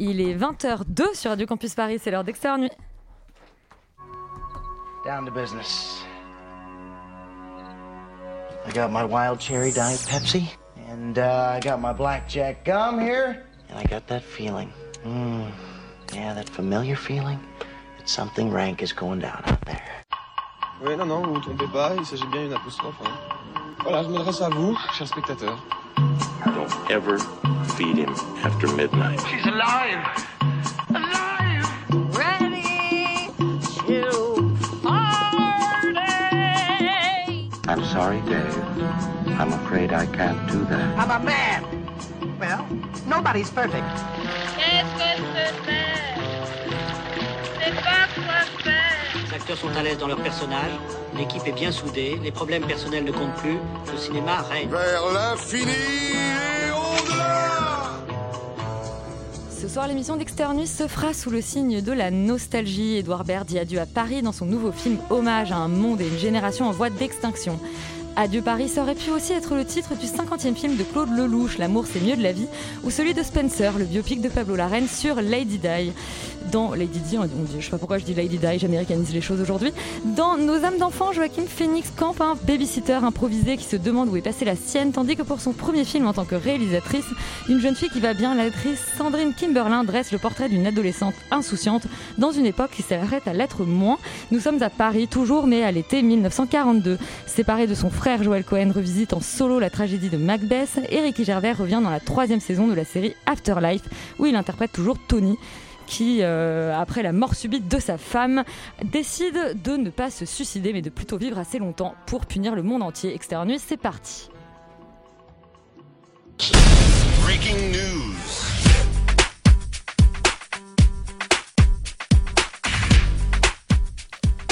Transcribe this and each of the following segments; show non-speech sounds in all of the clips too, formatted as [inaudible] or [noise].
Il est 20h02 sur Radio Campus Paris, c'est l'heure d'Extérieur Nuit. Down to business. I got my wild cherry diet Pepsi, and uh, I got my blackjack gum here, and I got that feeling. Mm, yeah, that familiar feeling that something rank is going down out there. Oui, non, non, vous vous trompez pas, il s'agit bien d'une apostrophe. Hein. Voilà, je m'adresse à vous, chers spectateurs. Don't ever feed him after midnight. She's alive! Alive! Ready to party. I'm sorry, Dave. I'm afraid I can't do that. I'm a man. Well, nobody's perfect. Acteurs sont à l'aise dans leur personnage, l'équipe est bien soudée, les problèmes personnels ne comptent plus, le cinéma règne. Vers l'infini et au-delà Ce soir, l'émission d'Extérieur Nuit se fera sous le signe de la nostalgie. Édouard Baird dit adieu à Paris dans son nouveau film Hommage à un monde et une génération en voie d'extinction. Adieu Paris, ça aurait pu aussi être le titre du 50e film de Claude Lelouch, L'amour c'est mieux de la vie, ou celui de Spencer, le biopic de Pablo Larraine sur Lady Di. Dans Lady Di, on dit- sais pas pourquoi je dis Lady Di, j'américanise les choses aujourd'hui. Dans Nos âmes d'enfant, Joaquin Phoenix campe un babysitter improvisé qui se demande où est passée la sienne, tandis que pour son premier film en tant que réalisatrice, une jeune fille qui va bien, l'actrice Sandrine Kimberlin dresse le portrait d'une adolescente insouciante dans une époque qui s'arrête à l'être moins. Nous sommes à Paris toujours, mais à l'été 1942. Séparé de son frère Joel Cohen revisite en solo la tragédie de Macbeth, et Ricky Gervais revient dans la troisième saison de la série Afterlife, où il interprète toujours Tony qui, euh, après la mort subite de sa femme, décide de ne pas se suicider, mais de plutôt vivre assez longtemps pour punir le monde entier. Nuit, c'est parti.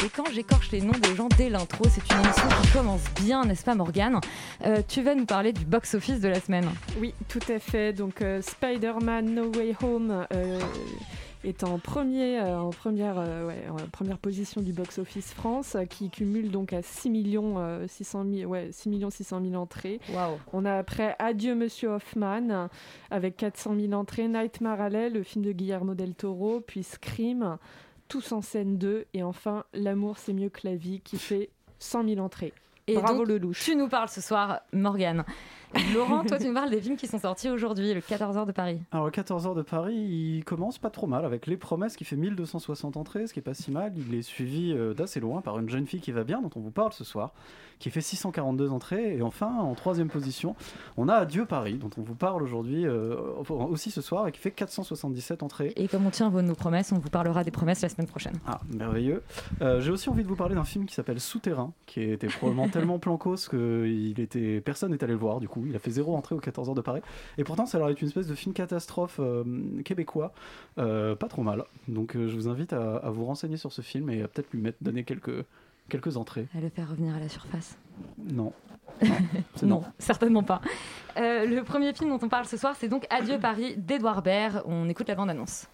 Et quand j'écorche les noms des gens dès l'intro, c'est une émission qui commence bien, n'est-ce pas Morgane Euh, Tu vas nous parler du box-office de la semaine. Oui, tout à fait. Donc euh, Spider-Man No Way Home euh, est en, premier, en, première, ouais, en première position du box-office France, qui cumule donc à 6 millions, euh, 600 000, ouais, 6 millions 600 000 entrées. Waouh On a après Adieu Monsieur Hoffman avec 400 000 entrées, Nightmare Alley, le film de Guillermo del Toro, puis Scream, Tous en scène 2 et enfin L'amour c'est mieux que la vie qui fait 100 000 entrées. Et Bravo donc, Lelouch. Tu nous parles ce soir, Morgane. Laurent, toi, tu nous parles des films qui sont sortis aujourd'hui, le 14h de Paris. Alors, le 14h de Paris, il commence pas trop mal avec Les Promesses qui fait 1260 entrées, ce qui est pas si mal. Il est suivi euh, d'assez loin par Une jeune fille qui va bien, dont on vous parle ce soir, qui fait 642 entrées. Et enfin, en troisième position, on a Adieu Paris, dont on vous parle aujourd'hui euh, aussi ce soir, et qui fait 477 entrées. Et comme on tient vos nos promesses, on vous parlera des promesses la semaine prochaine. Ah, merveilleux. Euh, J'ai aussi envie de vous parler d'un film qui s'appelle Souterrain, qui était probablement [laughs] tellement plancos que il était... personne n'est allé le voir, du coup. Il a fait zéro entrée aux 14 heures de Paris. Et pourtant, ça leur est une espèce de film catastrophe euh, québécois. Euh, pas trop mal. Donc, euh, je vous invite à, à vous renseigner sur ce film et à peut-être lui mettre, donner quelques, quelques entrées. À le faire revenir à la surface. Non. [laughs] Non, certainement pas. Euh, le premier film dont on parle ce soir, c'est donc Adieu Paris d'Edouard Baird. On écoute la bande-annonce.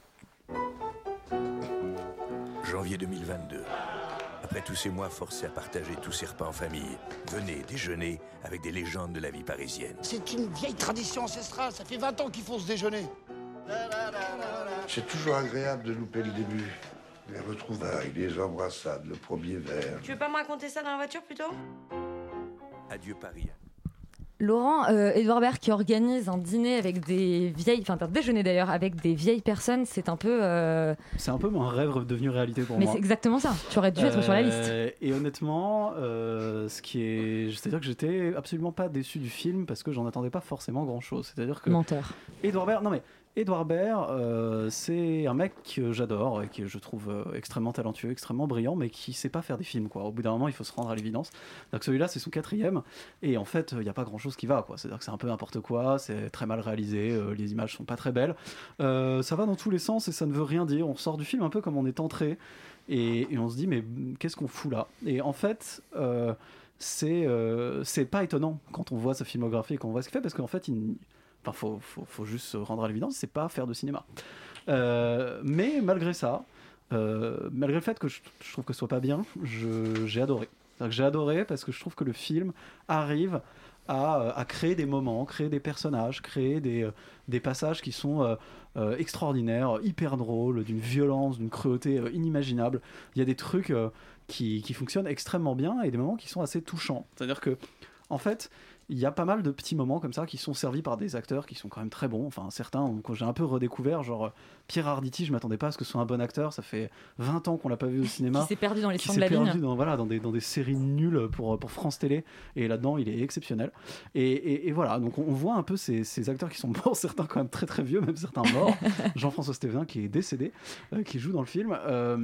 Janvier 2022. Après tous ces mois forcés à partager tous ces repas en famille, venez déjeuner avec des légendes de la vie parisienne. C'est une vieille tradition ancestrale, ça fait 20 ans qu'il faut se déjeuner. C'est toujours agréable de louper le début. Les retrouvailles, les embrassades, le premier verre. Tu veux pas me raconter ça dans la voiture plutôt? Adieu Paris. Laurent, euh, Edouard Baird qui organise un dîner avec des vieilles, enfin un déjeuner d'ailleurs, avec des vieilles personnes, c'est un peu. euh, C'est un peu mon rêve devenu réalité pour Mais moi. c'est exactement ça. Tu aurais dû être sur la liste. Euh, Et honnêtement, euh, ce qui est, c'est-à-dire que j'étais absolument pas déçu du film parce que j'en attendais pas forcément grand-chose. C'est-à-dire que Menteur. Edouard Baird, non mais Edouard Baird, euh, c'est un mec que j'adore et que je trouve euh, extrêmement talentueux, extrêmement brillant, mais qui sait pas faire des films. Quoi. Au bout d'un moment, il faut se rendre à l'évidence. Donc celui-là, c'est son quatrième, et en fait, il n'y a pas grand-chose qui va. C'est-à-dire c'est un peu n'importe quoi, c'est très mal réalisé, euh, les images sont pas très belles. Ça va dans tous les sens et ça ne veut rien dire. On sort du film un peu comme on est entré, et, on se dit mais qu'est-ce qu'on fout là? Et en fait. c'est euh, pas étonnant quand on voit sa filmographie et qu'on voit ce qu'il fait parce qu'en fait il, Enfin, faut, faut, juste se rendre à l'évidence, c'est pas faire de cinéma. Euh, mais malgré ça, euh, malgré le fait que je, trouve que ce soit pas bien, j'ai adoré. J'ai adoré parce que je trouve que le film arrive à, euh, créer des moments, créer des personnages, créer des, passages qui sont euh, euh, extraordinaire, hyper drôle, d'une violence, d'une cruauté inimaginable. Il y a des trucs qui fonctionnent extrêmement bien et des moments qui sont assez touchants. C'est-à-dire que, en fait, il y a pas mal de petits moments comme ça qui sont servis par des acteurs qui sont quand même très bons. Enfin, certains, quand j'ai un peu redécouvert, genre euh, Pierre Arditi, je m'attendais pas à ce que ce soit un bon acteur. Ça fait 20 ans qu'on l'a pas vu au cinéma. Qui s'est perdu dans les Qui de la perdu dans, voilà, dans, des, dans des séries nulles pour, pour France Télé. Et là-dedans, il est exceptionnel. Et, et- et voilà, donc on, on voit un peu ces, ces acteurs qui sont [laughs] morts, certains quand même très très vieux, même certains morts. [laughs] Jean-François Stévenin qui est décédé, euh, qui joue dans le film. Euh,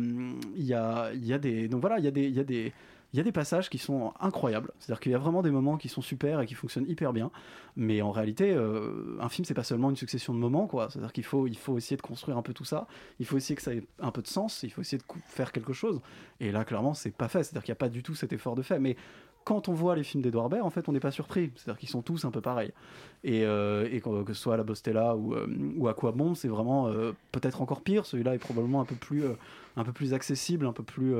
Il y, a, y a des. Donc voilà, il y a des. Il y a des il y a des passages qui sont incroyables. C'est-à-dire qu'il y a vraiment des moments qui sont super et qui fonctionnent hyper bien. Mais en réalité, euh, un film, c'est pas seulement une succession de moments, quoi. C'est-à-dire qu'il faut, il faut essayer de construire un peu tout ça. Il faut essayer que ça ait un peu de sens. Il faut essayer de faire quelque chose. Et là, clairement, c'est pas fait. C'est-à-dire qu'il n'y a pas du tout cet effort de fait. Mais quand on voit les films d'Edouard Baird, en fait, on n'est pas surpris. C'est-à-dire qu'ils sont tous un peu pareils. Et, euh, que, ce soit La Bostella ou, euh, ou Aquabomb, c'est vraiment euh, peut-être encore pire. Celui-là est probablement un peu plus, un peu plus accessible, un peu plus,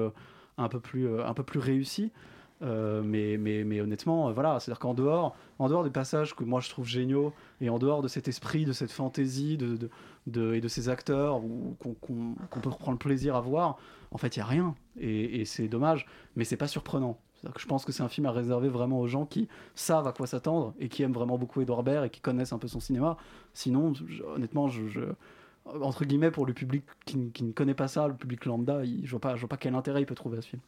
un peu plus, euh, un peu plus réussi. Euh, mais, mais, mais honnêtement, euh, voilà, c'est-à-dire qu'en dehors, en dehors des passages que moi je trouve géniaux, et en dehors de cet esprit, de cette fantaisie, de, de, de- et de ces acteurs qu'on qu'on- qu'on peut reprendre plaisir à voir, en fait, il n'y a rien. Et, c'est dommage, mais c'est pas surprenant. Je pense que c'est un film à réserver vraiment aux gens qui savent à quoi s'attendre et qui aiment vraiment beaucoup Edouard Baird et qui connaissent un peu son cinéma. Sinon, honnêtement, je- entre guillemets, pour le public qui, qui ne connaît pas ça, le public lambda, il- je vois pas, je vois pas quel intérêt il peut trouver à ce film.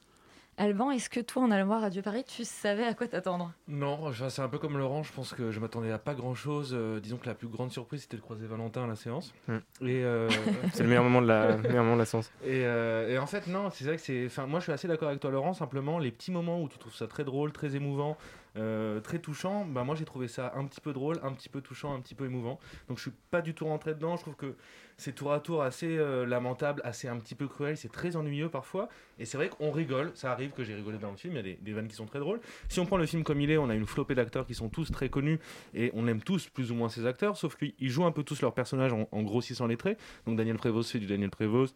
Alban, est-ce que toi, en allant voir Radio Paris, tu savais à quoi t'attendre? Non, c'est un peu comme Laurent, je pense que je m'attendais à pas grand chose. disons que la plus grande surprise c'était de croiser Valentin à la séance. Hmm. Et euh, [laughs] C'est le meilleur moment de la- le meilleur moment de la séance. Et, euh, et en fait, non, c'est vrai que c'est. Enfin, moi je suis assez d'accord avec toi, Laurent, simplement les petits moments où tu trouves ça très drôle, très émouvant. Euh, très touchant, bah moi j'ai trouvé ça un petit peu drôle, un petit peu touchant, un petit peu émouvant. Donc je suis pas du tout rentré dedans. Je trouve que c'est tour à tour assez euh, lamentable, assez un petit peu cruel, c'est très ennuyeux parfois. Et c'est vrai qu'on rigole, ça arrive que j'ai rigolé dans le film, il y a des, des vannes qui sont très drôles. Si on prend le film comme il est, on a une flopée d'acteurs qui sont tous très connus et on aime tous plus ou moins ces acteurs, sauf qu'ils jouent un peu tous leurs personnages en, en grossissant les traits. Donc Daniel Prévost fait du Daniel Prévost.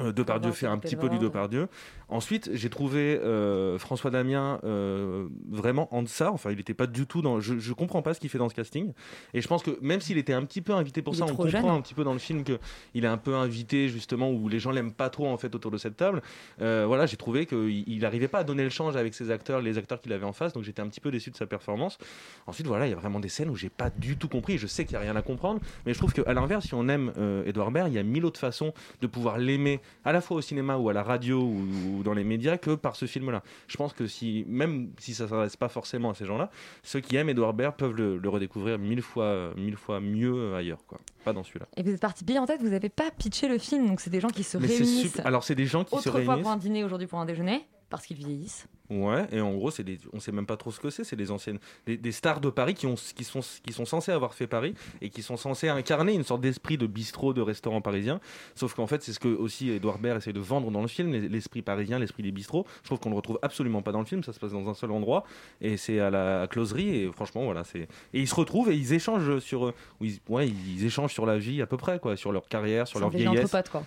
Euh, Depardieu fait un petit peu du Depardieu. Ensuite, j'ai trouvé euh, François Damien euh, vraiment en deçà. Enfin, il n'était pas du tout dans. Je, je comprends pas ce qu'il fait dans ce casting. Et je pense que même s'il était un petit peu invité pour Il ça, on comprend jeune. un petit peu dans le film que il est un peu invité justement où les gens l'aiment pas trop en fait autour de cette table. Euh, voilà, j'ai trouvé qu'il il arrivait pas à donner le change avec ses acteurs, les acteurs qu'il avait en face. Donc j'étais un petit peu déçu de sa performance. Ensuite, voilà, il y a vraiment des scènes où j'ai pas du tout compris. Je sais qu'il y a rien à comprendre, mais je trouve qu'à l'inverse, si on aime euh, Edouard Baird, il y a mille autres façons de pouvoir l'aimer à la fois au cinéma ou à la radio ou, ou dans les médias que par ce film-là. Je pense que si, même si ça s'adresse pas forcément à ces gens-là, ceux qui aiment Edouard Baird peuvent le, le redécouvrir mille fois, mille fois mieux ailleurs, quoi. Pas dans celui-là. Et vous êtes parti bien en tête, vous n'avez pas pitché le film, donc c'est des gens qui se Mais c'est réunissent. super- Alors c'est des gens qui se Autrefois réunissent. pour un dîner, aujourd'hui pour un déjeuner, parce qu'ils vieillissent. Ouais, et en gros, c'est des, on sait même pas trop ce que c'est. C'est des anciennes, des, des stars de Paris qui, ont, qui, sont, qui sont censées avoir fait Paris et qui sont censées incarner une sorte d'esprit de bistrot, de restaurant parisien. Sauf qu'en fait, c'est ce que aussi Edouard Baird essaie de vendre dans le film, les- l'esprit parisien, l'esprit des bistrots. Je trouve qu'on le retrouve absolument pas dans le film. Ça se passe dans un seul endroit et c'est à la closerie. Et franchement, voilà, c'est. Et ils se retrouvent et ils échangent sur, ou ils, ouais, ils échangent sur la vie à peu près, quoi, sur leur carrière, sur leur vieillesse. entre potes, quoi.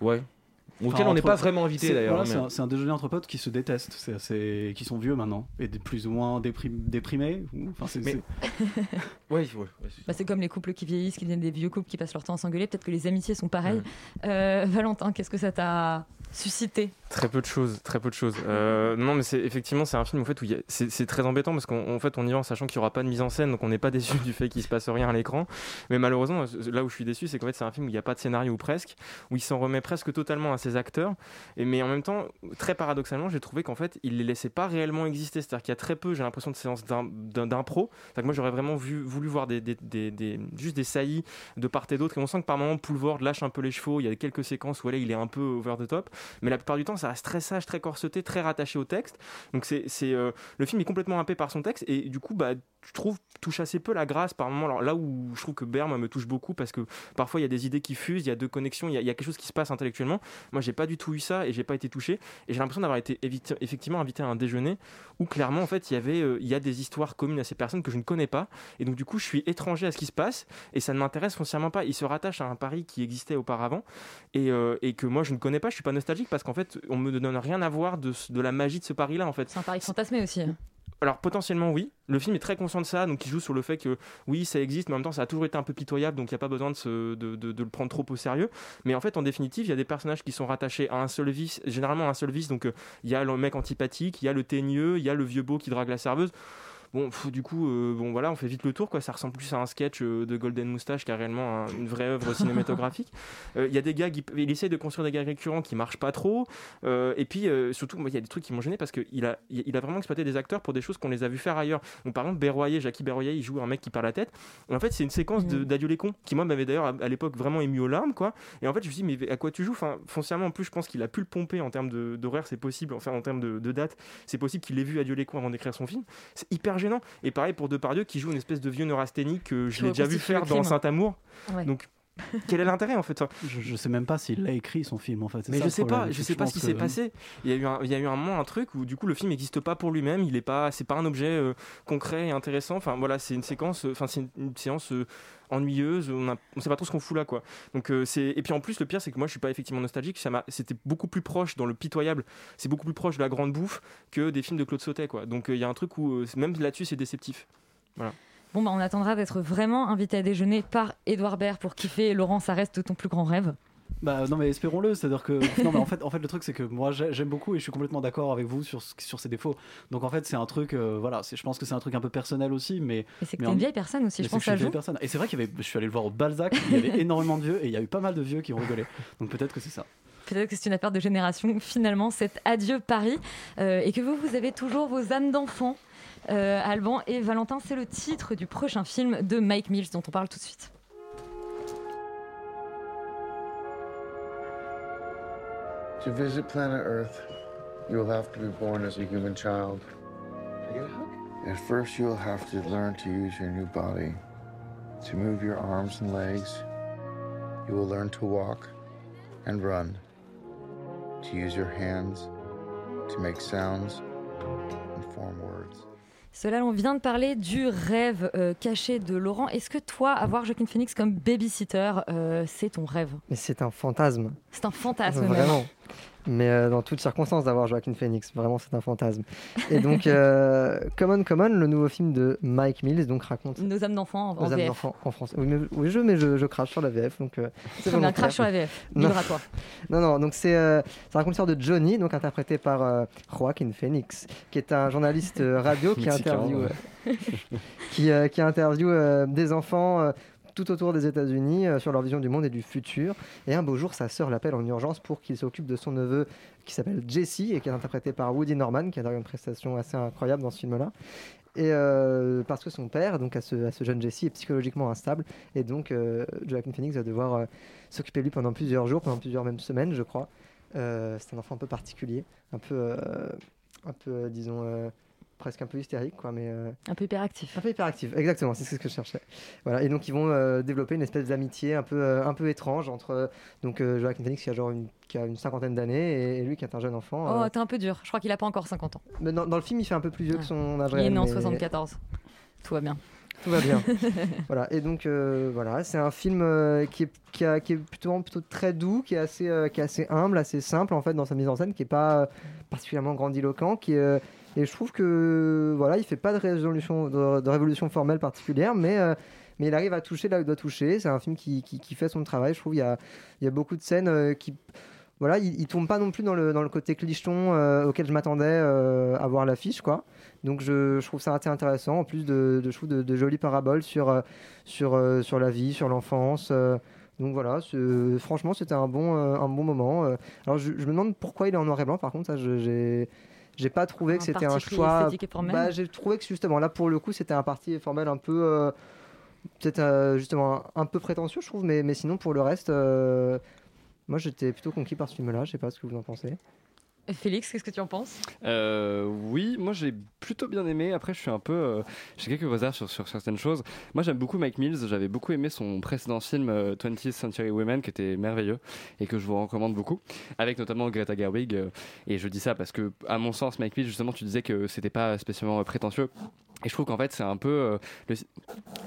Ouais. Auquel on n'est pas vraiment invité d'ailleurs. voilà, mais- c'est un- déjeuner entre potes qui se détestent, c'est assez- qui sont vieux maintenant et plus ou moins déprim- déprimés. Enfin, c'est- Mais- c'est- [laughs] Ouais, ouais, Bah, c'est comme les couples qui vieillissent, qui deviennent des vieux couples qui passent leur temps à s'engueuler. Peut-être que les amitiés sont pareilles. Euh, Valentin, qu'est-ce que ça t'a suscité? Très peu de choses, très peu de choses. Euh, non, mais c'est effectivement c'est un film en fait où c'est très embêtant parce qu'en en fait on y va en sachant qu'il n'y aura pas de mise en scène, donc on n'est pas déçu du fait qu'il se passe rien à l'écran. Mais malheureusement, là où je suis déçu, c'est qu'en fait c'est un film où il n'y a pas de scénario ou presque, où il s'en remet presque totalement à ses acteurs. Et mais en même temps, très paradoxalement, j'ai trouvé qu'en fait il les laissait pas réellement exister. C'est-à-dire qu'il y a très peu, j'ai l'impression de séances d'im- d'im- d'impro. Moi j'aurais vraiment voulu voir des, des- des- juste des saillies de part et d'autre. Et on sent que par moments Poulvord lâche un peu les chevaux. Il y a quelques séquences où il est un peu over the top. Mais la plupart du temps, ça reste très sage, très corseté, très rattaché au texte. Donc c'est, euh, le film est complètement happé par son texte et du coup, bah, je trouve touche assez peu la grâce par moment. Alors là où je trouve que moi, me touche beaucoup parce que parfois il y a des idées qui fusent, il y a deux connexions, il y a, il y a quelque chose qui se passe intellectuellement. Moi, j'ai pas du tout eu ça et j'ai pas été touché. Et j'ai l'impression d'avoir été effectivement invité à un déjeuner où clairement en fait il y avait, euh, il y a des histoires communes à ces personnes que je ne connais pas et donc du coup je suis étranger à ce qui se passe et ça ne m'intéresse foncièrement pas. Il se rattache à un Paris qui existait auparavant et, euh, et que moi je ne connais pas. Je suis pas nostalgique parce qu'en fait on me donne rien à voir de, de la magie de ce Paris-là en fait. C'est un pari fantasmé aussi. Alors potentiellement oui, le film est très conscient de ça, donc il joue sur le fait que oui ça existe, mais en même temps ça a toujours été un peu pitoyable, donc il n'y a pas besoin de, se- de le prendre trop au sérieux. Mais en fait en définitive il y a des personnages qui sont rattachés à un seul vice, généralement à un seul vice, donc euh, il y a le mec antipathique, il y a le teigneux, il y a le vieux beau qui drague la serveuse. Bon, pff, du coup, euh, bon voilà, on fait vite le tour, quoi. Ça ressemble plus à un sketch euh, de Golden Moustache qu'à réellement un- une vraie œuvre [laughs] cinématographique. Euh, Il y a des gags, il, il essaye de construire des gags récurrents qui marchent pas trop. Euh, et puis, euh, surtout, il y a des trucs qui m'ont gêné parce qu'il a, il a vraiment exploité des acteurs pour des choses qu'on les a vu faire ailleurs. Donc, par exemple, Berroyer, Jackie Berroyer, il joue un mec qui perd la tête. Et en fait, c'est une séquence de- d'adieu les cons qui, moi, m'avait d'ailleurs à, à l'époque vraiment ému aux larmes, quoi. Et en fait, je me suis dit, mais à quoi tu joues? Enfin, foncièrement, en plus, je pense qu'il a pu le pomper en termes d'horaire, c'est possible. Enfin, en termes de, de date, c'est possible qu'il ait vu Adieu les cons avant d'écrire son film. C'est hyper gênant. Et pareil pour Depardieu qui joue une espèce de vieux neurasthénique que je l'ai déjà vu faire dans. Saint-Amour. Ouais. Donc, quel est l'intérêt en fait ça Je, je sais même pas s'il a écrit son film en fait. mais ça je sais pas, je sais pas ce qui s'est passé. Il y a eu un, il y a eu un moment un truc où du coup le film n'existe pas pour lui-même. Il est pas, c'est pas un objet euh, concret et intéressant. Enfin voilà, c'est une séquence, enfin c'est une, une séance euh, ennuyeuse. On, a, on sait pas trop ce qu'on fout là quoi. Donc euh, c'est et puis en plus le pire c'est que moi je suis pas effectivement nostalgique. Ça c'était beaucoup plus proche dans le pitoyable. C'est beaucoup plus proche de la grande bouffe que des films de Claude Sautet quoi. Donc euh, il y a un truc où euh, même là-dessus c'est déceptif. Voilà. Bon, bah, on attendra d'être vraiment invité à déjeuner par Édouard Baird pour kiffer. Laurent, ça reste ton plus grand rêve. Bah non mais espérons-le, c'est-à-dire que [laughs] non mais en fait en fait le truc c'est que moi j'ai- j'aime beaucoup et je suis complètement d'accord avec vous sur sur ses défauts. Donc en fait c'est un truc euh, voilà, je pense que c'est un truc un peu personnel aussi mais Et c'est que t'es en- une vieille personne aussi, Mais je pense que vieille personne. Et c'est vrai qu'il y avait je suis allé le voir au Balzac, il y avait [laughs] énormément de vieux et il y a eu pas mal de vieux qui ont rigolé. Donc peut-être que c'est ça. Peut-être que c'est une affaire de génération, finalement, cet adieu Paris. Euh, et que vous, vous avez toujours vos âmes d'enfant. Euh, Alban et Valentin, c'est le titre du prochain film de Mike Mills dont on parle tout de suite. To visit planet Earth, you'll have to be born as a human child. At first, you'll have to learn to use your new body, to move your arms and legs. You will learn to walk and run, to use your hands, to make sounds and form words. Cela, on vient de parler du rêve euh, caché de Laurent. Est-ce que toi, avoir Joaquin Phoenix comme babysitter, euh, c'est ton rêve? Mais c'est un fantasme. C'est un fantasme. Vraiment. Mais euh, dans toutes circonstances d'avoir Joaquin Phoenix, vraiment c'est un fantasme. Et donc, euh, [laughs] Common Common, le nouveau film de Mike Mills, donc raconte Nos âmes d'enfants en, Nos âmes VF. d'enfants en français. Oui, mais, oui, je, mais je, je crache sur la VF, donc euh, c'est volontaire. crache sur la VF. Non. Libre à toi. [laughs] Non, non, donc c'est euh, ça raconte l'histoire de Johnny, donc interprété par euh, Joaquin Phoenix, qui est un journaliste euh, radio qui interviewe, [laughs] qui, euh, qui interviewe euh, des enfants euh, tout autour des États-Unis euh, sur leur vision du monde et du futur. Et un beau jour, sa sœur l'appelle en urgence pour qu'il s'occupe de son neveu qui s'appelle Jesse et qui est interprété par Woody Norman, qui a d'ailleurs une prestation assez incroyable dans ce film-là. Et euh, parce que son père, donc à ce, jeune Jesse, est psychologiquement instable, et donc euh, Phoenix va devoir euh, s'occuper de lui pendant plusieurs jours, pendant plusieurs même semaines, je crois. C'est un enfant un peu particulier, un peu, un peu, disons, presque un peu hystérique, quoi, mais euh, Un peu hyperactif. un peu hyperactif. Exactement, c'est ce que je cherchais. Voilà, et donc ils vont euh, développer une espèce d'amitié un peu, euh, un peu étrange entre donc Joaquin Phoenix qui a genre une, qui a une cinquantaine d'années et, et lui qui est un jeune enfant. Oh, t'es un peu dur. Je crois qu'il a pas encore 50 ans. mais dans, dans le film, il fait un peu plus vieux que son âge Il est né en mais 74. Tout va bien. Tout va bien. [laughs] voilà, et donc euh, voilà, c'est un film euh, qui, est, qui, a- qui est plutôt, plutôt très doux, qui est, assez, euh, qui est assez humble, assez simple en fait dans sa mise en scène, qui est pas particulièrement grandiloquent, qui est, et je trouve que voilà, il fait pas de, révolution formelle particulière, mais euh, mais il arrive à toucher là où il doit toucher. C'est un film qui, fait son travail. Je trouve il y a, beaucoup de scènes euh, qui voilà, il, il tombe pas non plus dans le, côté clicheton euh, auquel je m'attendais à voir l'affiche, quoi. Donc je, trouve ça assez intéressant, en plus de, jolies paraboles sur, sur, la vie, sur l'enfance. donc voilà, franchement, c'était un bon, un bon moment. Alors je, je me demande pourquoi il est en noir et blanc, par contre, j'ai. J'ai pas trouvé que Un c'était un choix. Bah, j'ai trouvé que justement là pour le coup c'était un parti formel un peu euh, peut-être euh, justement un, un peu prétentieux je trouve, mais, mais sinon pour le reste, euh, moi j'étais plutôt conquis par ce film-là. Je sais pas ce que vous en pensez. Félix, qu'est-ce que tu en penses? Euh, oui, moi j'ai plutôt bien aimé. Après, je suis un peu. euh, j'ai quelques réserves sur, sur certaines choses. Moi j'aime beaucoup Mike Mills. J'avais beaucoup aimé son précédent film euh, 20th Century Women qui était merveilleux et que je vous recommande beaucoup. Avec notamment Greta Gerwig. euh, et je dis ça parce que, à mon sens, Mike Mills, justement, tu disais que c'était pas spécialement euh, prétentieux. Et je trouve qu'en fait, c'est un peu euh, le,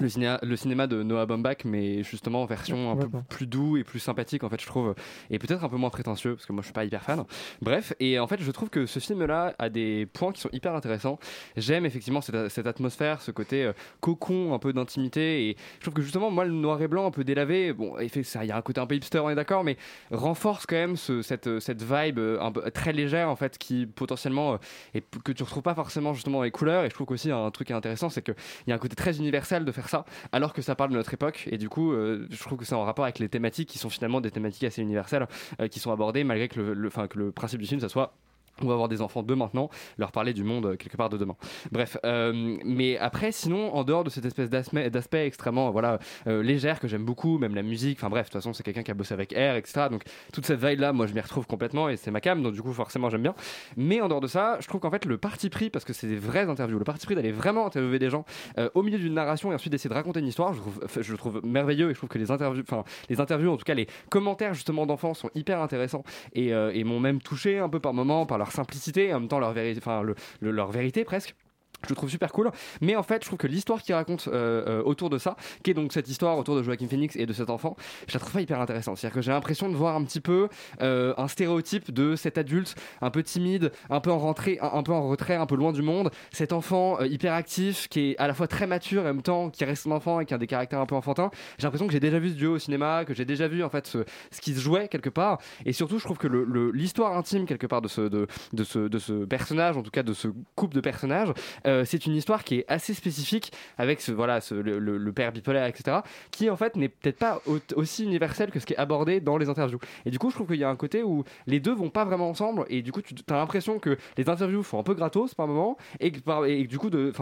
le, cinéma, le cinéma de Noah Baumbach, mais justement en version un peu plus doux et plus sympathique, en fait, je trouve, et peut-être un peu moins prétentieux, parce que moi je suis pas hyper fan. Bref, et en fait, je trouve que ce film-là a des points qui sont hyper intéressants. J'aime effectivement cette, cette atmosphère, ce côté euh, cocon, un peu d'intimité, et je trouve que justement, moi, le noir et blanc un peu délavé, bon, il y a un côté un peu hipster, on est d'accord, mais renforce quand même ce- cette, cette vibe euh, un peu très légère, en fait, qui potentiellement euh, et que tu retrouves pas forcément justement dans les couleurs et je trouve qu'aussi un truc qui est intéressant c'est qu'il y a un côté très universel de faire ça alors que ça parle de notre époque. Et du coup euh, je trouve que c'est en rapport avec les thématiques qui sont finalement des thématiques assez universelles euh, qui sont abordées malgré que le, que le principe du film ça soit on va avoir des enfants de maintenant, leur parler du monde euh, quelque part de demain. Bref, euh, mais après, sinon, en dehors de cette espèce d'aspect extrêmement voilà, euh, légère que j'aime beaucoup, même la musique, enfin bref, de toute façon, c'est quelqu'un qui a bossé avec Air, etc. Donc, toute cette vibe-là, moi, je m'y retrouve complètement et c'est ma cam, donc du coup, forcément, j'aime bien. Mais en dehors de ça, je trouve qu'en fait, le parti pris, parce que c'est des vraies interviews, le parti pris d'aller vraiment interviewer des gens euh, au milieu d'une narration et ensuite d'essayer de raconter une histoire, je le trouve merveilleux et je trouve que les interviews, enfin, les interviews, en tout cas, les commentaires justement d'enfants sont hyper intéressants et, et m'ont même touché un peu par moment par leur simplicité et en même temps leur vérité, enfin, le- le- leur vérité presque. Je trouve super cool, mais en fait, je trouve que l'histoire qu'il raconte euh, euh, autour de ça, qui est donc cette histoire autour de Joaquin Phoenix et de cet enfant, je la trouve pas hyper intéressante. C'est-à-dire que j'ai l'impression de voir un petit peu euh, un stéréotype de cet adulte un peu timide, un peu en rentrée, un, peu en retrait, un peu loin du monde, cet enfant hyper actif qui est à la fois très mature et en même temps qui reste un enfant et qui a des caractères un peu enfantins. J'ai l'impression que j'ai déjà vu ce duo au cinéma, que j'ai déjà vu en fait ce, ce qui se jouait quelque part, et surtout, je trouve que l'histoire intime quelque part de ce, de ce, de ce personnage, en tout cas de ce couple de personnages, euh, c'est une histoire qui est assez spécifique avec ce, voilà, le, père bipolaire, etc., qui en fait n'est peut-être pas au- aussi universel que ce qui est abordé dans les interviews. Et du coup, je trouve qu'il y a un côté où les deux vont pas vraiment ensemble, et du coup, tu as l'impression que les interviews font un peu gratos par moment, et que, du coup, de,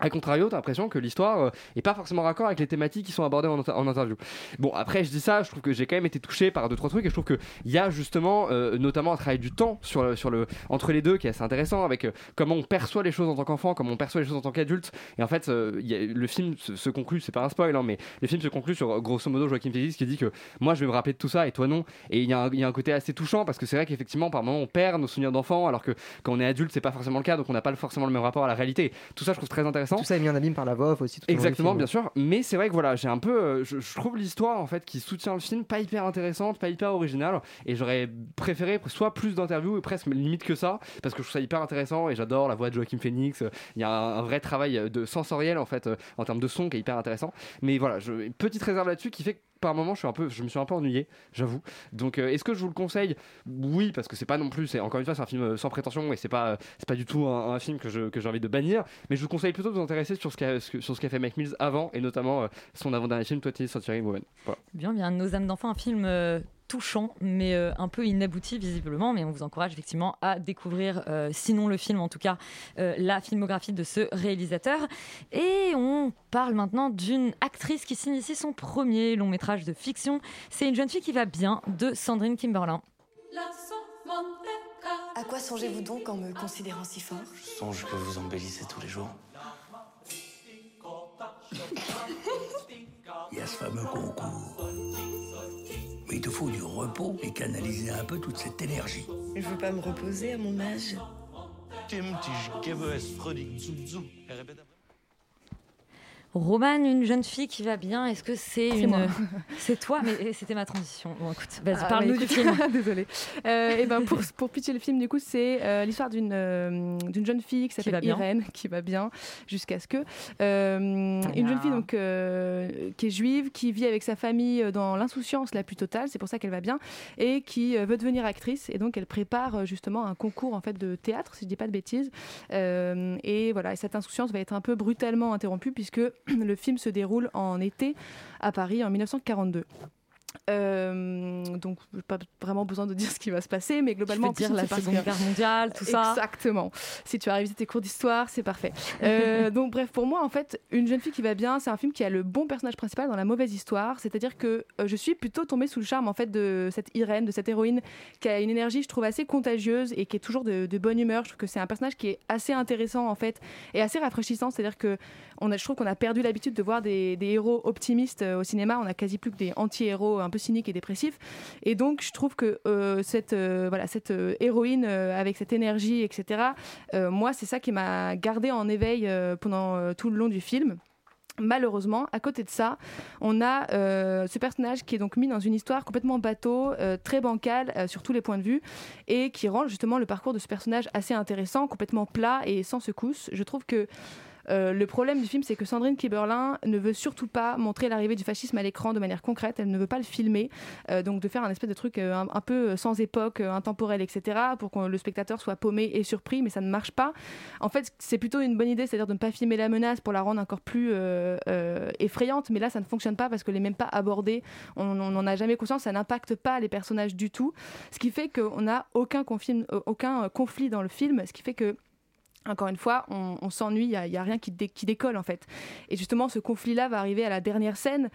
a contrario, t'as l'impression que l'histoire euh, est pas forcément raccord avec les thématiques qui sont abordées en, inter- en interview. Bon, après, je dis ça, je trouve que j'ai quand même été touché par deux trois trucs et je trouve que il y a justement, euh, notamment un travail du temps sur sur le entre les deux qui est assez intéressant avec euh, comment on perçoit les choses en tant qu'enfant, comment on perçoit les choses en tant qu'adulte. Et en fait, euh, le film se, se conclut, c'est pas un spoil, hein, mais le film se conclut sur grosso modo Joaquin Phoenix qui dit que moi je vais me rappeler de tout ça et toi non. Et il y, y a un côté assez touchant parce que c'est vrai qu'effectivement par moments on perd nos souvenirs d'enfant alors que quand on est adulte c'est pas forcément le cas donc on n'a pas forcément le même rapport à la réalité. Tout ça je trouve très intéressant. Tout ça est mis en abîme par la voix off aussi. tout Exactement, bien sûr. Mais c'est vrai que voilà, j'ai un peu, euh, je, je trouve l'histoire en fait qui soutient le film pas hyper intéressante, pas hyper originale, et j'aurais préféré soit plus d'interviews et presque limite que ça, parce que je trouve ça hyper intéressant et j'adore la voix de Joaquin Phoenix. Il y a un, un vrai travail euh, de sensoriel en fait euh, en termes de son qui est hyper intéressant. Mais voilà, je, une petite réserve là-dessus qui fait que par moment je suis un peu je me suis un peu ennuyé j'avoue. Donc euh, est-ce que je vous le conseille? Oui parce que c'est pas non plus encore une fois c'est un film euh, sans prétention et c'est pas euh, pas du tout un, film que j'ai envie de bannir. Mais je vous conseille plutôt de vous intéresser sur ce qu'a fait Mike Mills avant et notamment son avant-dernier film 20th Century Woman. Bien, bien, Nos âmes d'enfant, un film touchant, mais euh, un peu inabouti visiblement, mais on vous encourage effectivement à découvrir, euh, sinon le film, en tout cas euh, la filmographie de ce réalisateur. Et on parle maintenant d'une actrice qui signe ici son premier long métrage de fiction. C'est une jeune fille qui va bien, de Sandrine Kimberlin. À quoi songez-vous donc en me considérant si fort? Je songe que vous embellissez tous les jours. [laughs] Il y a ce fameux concours. Il te faut du repos et canaliser un peu toute cette énergie. Je veux pas me reposer à mon âge. Romane, une jeune fille qui va bien, est-ce que c'est C'est une... [laughs] C'est toi, mais c'était ma transition. Bon, écoute, vas-y, Ah, parle-nous du film. [laughs] Désolée. Euh, et ben pour, pour pitcher le film, du coup, c'est euh, l'histoire d'une euh, d'une jeune fille qui s'appelle. Irène, qui va bien jusqu'à ce que. une jeune fille donc, qui est juive, qui vit avec sa famille dans l'insouciance la plus totale, c'est pour ça qu'elle va bien, et qui veut devenir actrice. Et donc, elle prépare justement un concours en fait, de théâtre, si je dis pas de bêtises. Et voilà, et cette insouciance va être un peu brutalement interrompue, puisque le film se déroule en été à Paris en 1942. Euh, donc, pas vraiment besoin de [laughs] dire ce qui va se passer, mais globalement, dire la Seconde Guerre mondiale, tout ça Exactement. Si tu as révisé tes cours d'histoire, c'est parfait. Euh, [laughs] donc, bref, pour moi, en fait, Une jeune fille qui va bien, c'est un film qui a le bon personnage principal dans la mauvaise histoire. C'est-à-dire que euh, je suis plutôt tombée sous le charme, en fait, de cette Irène, de cette héroïne qui a une énergie, je trouve, assez contagieuse et qui est toujours de, de bonne humeur. Je trouve que c'est un personnage qui est assez intéressant, en fait, et assez rafraîchissant. C'est-à-dire que on a, je trouve qu'on a perdu l'habitude de voir des, des héros optimistes au cinéma. On a quasi plus que des anti-héros un peu cyniques et dépressifs. Et donc, je trouve que euh, cette, euh, voilà, cette euh, héroïne avec cette énergie, etc., moi, c'est ça qui m'a gardé en éveil pendant tout le long du film. Malheureusement, à côté de ça, on a ce personnage qui est donc mis dans une histoire complètement bateau, très bancale sur tous les points de vue, et qui rend justement le parcours de ce personnage assez intéressant, complètement plat et sans secousse. Je trouve que euh, le problème du film, c'est que Sandrine Kiberlin ne veut surtout pas montrer l'arrivée du fascisme à l'écran de manière concrète. Elle ne veut pas le filmer, euh, donc de faire un espèce de truc euh, un, peu sans époque, intemporel, etc., pour que le spectateur soit paumé et surpris, mais ça ne marche pas. En fait, c'est plutôt une bonne idée, c'est-à-dire de ne pas filmer la menace pour la rendre encore plus effrayante, mais là, ça ne fonctionne pas parce que les même pas abordée. On n'en a jamais conscience, ça n'impacte pas les personnages du tout, ce qui fait qu'on n'a aucun, conflit dans le film, ce qui fait que encore une fois, on, s'ennuie, il n'y a, rien qui décolle en fait. Et justement, ce conflit-là va arriver à la dernière scène.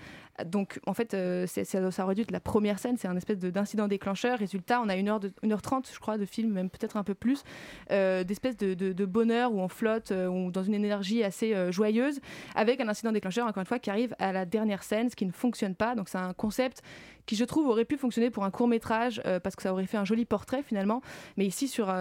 Donc en fait, euh, ça, ça aurait dû être la première scène, c'est un espèce de- d'incident déclencheur. Résultat, on a 1 heure de, 1h30, je crois, de film, même peut-être un peu plus, euh, d'espèce de, bonheur où on flotte, euh, ou dans une énergie assez joyeuse, avec un incident déclencheur, encore une fois, qui arrive à la dernière scène, ce qui ne fonctionne pas. Donc c'est un concept qui, je trouve, aurait pu fonctionner pour un court métrage, parce que ça aurait fait un joli portrait finalement. Mais ici, sur,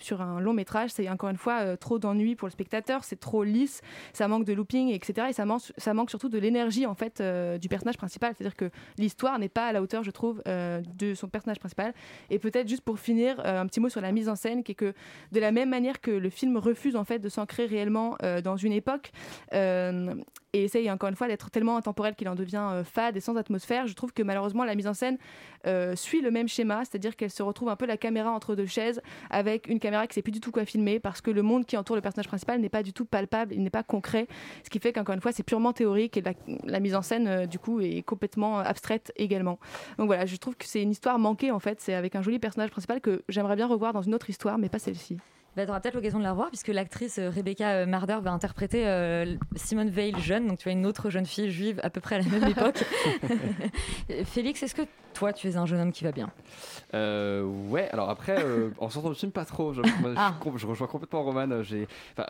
sur un long métrage, c'est encore une fois trop d'ennui pour le spectateur, c'est trop lisse, ça manque de looping, etc. Et ça, manque ça manque surtout de l'énergie en fait du personnage principal. C'est-à-dire que l'histoire n'est pas à la hauteur, je trouve, euh, de son personnage principal. Et peut-être juste pour finir, euh, un petit mot sur la mise en scène, qui est que de la même manière que le film refuse en fait de s'ancrer réellement euh, dans une époque. Et essaye encore une fois d'être tellement intemporel qu'il en devient euh, fade et sans atmosphère. Je trouve que malheureusement la mise en scène euh, suit le même schéma, c'est-à-dire qu'elle se retrouve un peu la caméra entre deux chaises avec une caméra qui sait plus du tout quoi filmer parce que le monde qui entoure le personnage principal n'est pas du tout palpable, il n'est pas concret, ce qui fait qu'encore une fois c'est purement théorique et la, mise en scène euh, du coup est complètement abstraite également. Donc voilà, je trouve que c'est une histoire manquée en fait, c'est avec un joli personnage principal que j'aimerais bien revoir dans une autre histoire mais pas celle-ci. Bah, tu auras peut-être l'occasion de la revoir puisque l'actrice euh, Rebecca euh, Marder va interpréter euh, Simone Veil jeune, donc tu as une autre jeune fille juive à peu près à la même [laughs] époque. [laughs] Félix, est-ce que toi tu es un jeune homme qui va bien Euh, ouais, alors après, euh, [laughs] en sortant du film, pas trop. Je, moi, Ah. je rejoins complètement Roman. euh,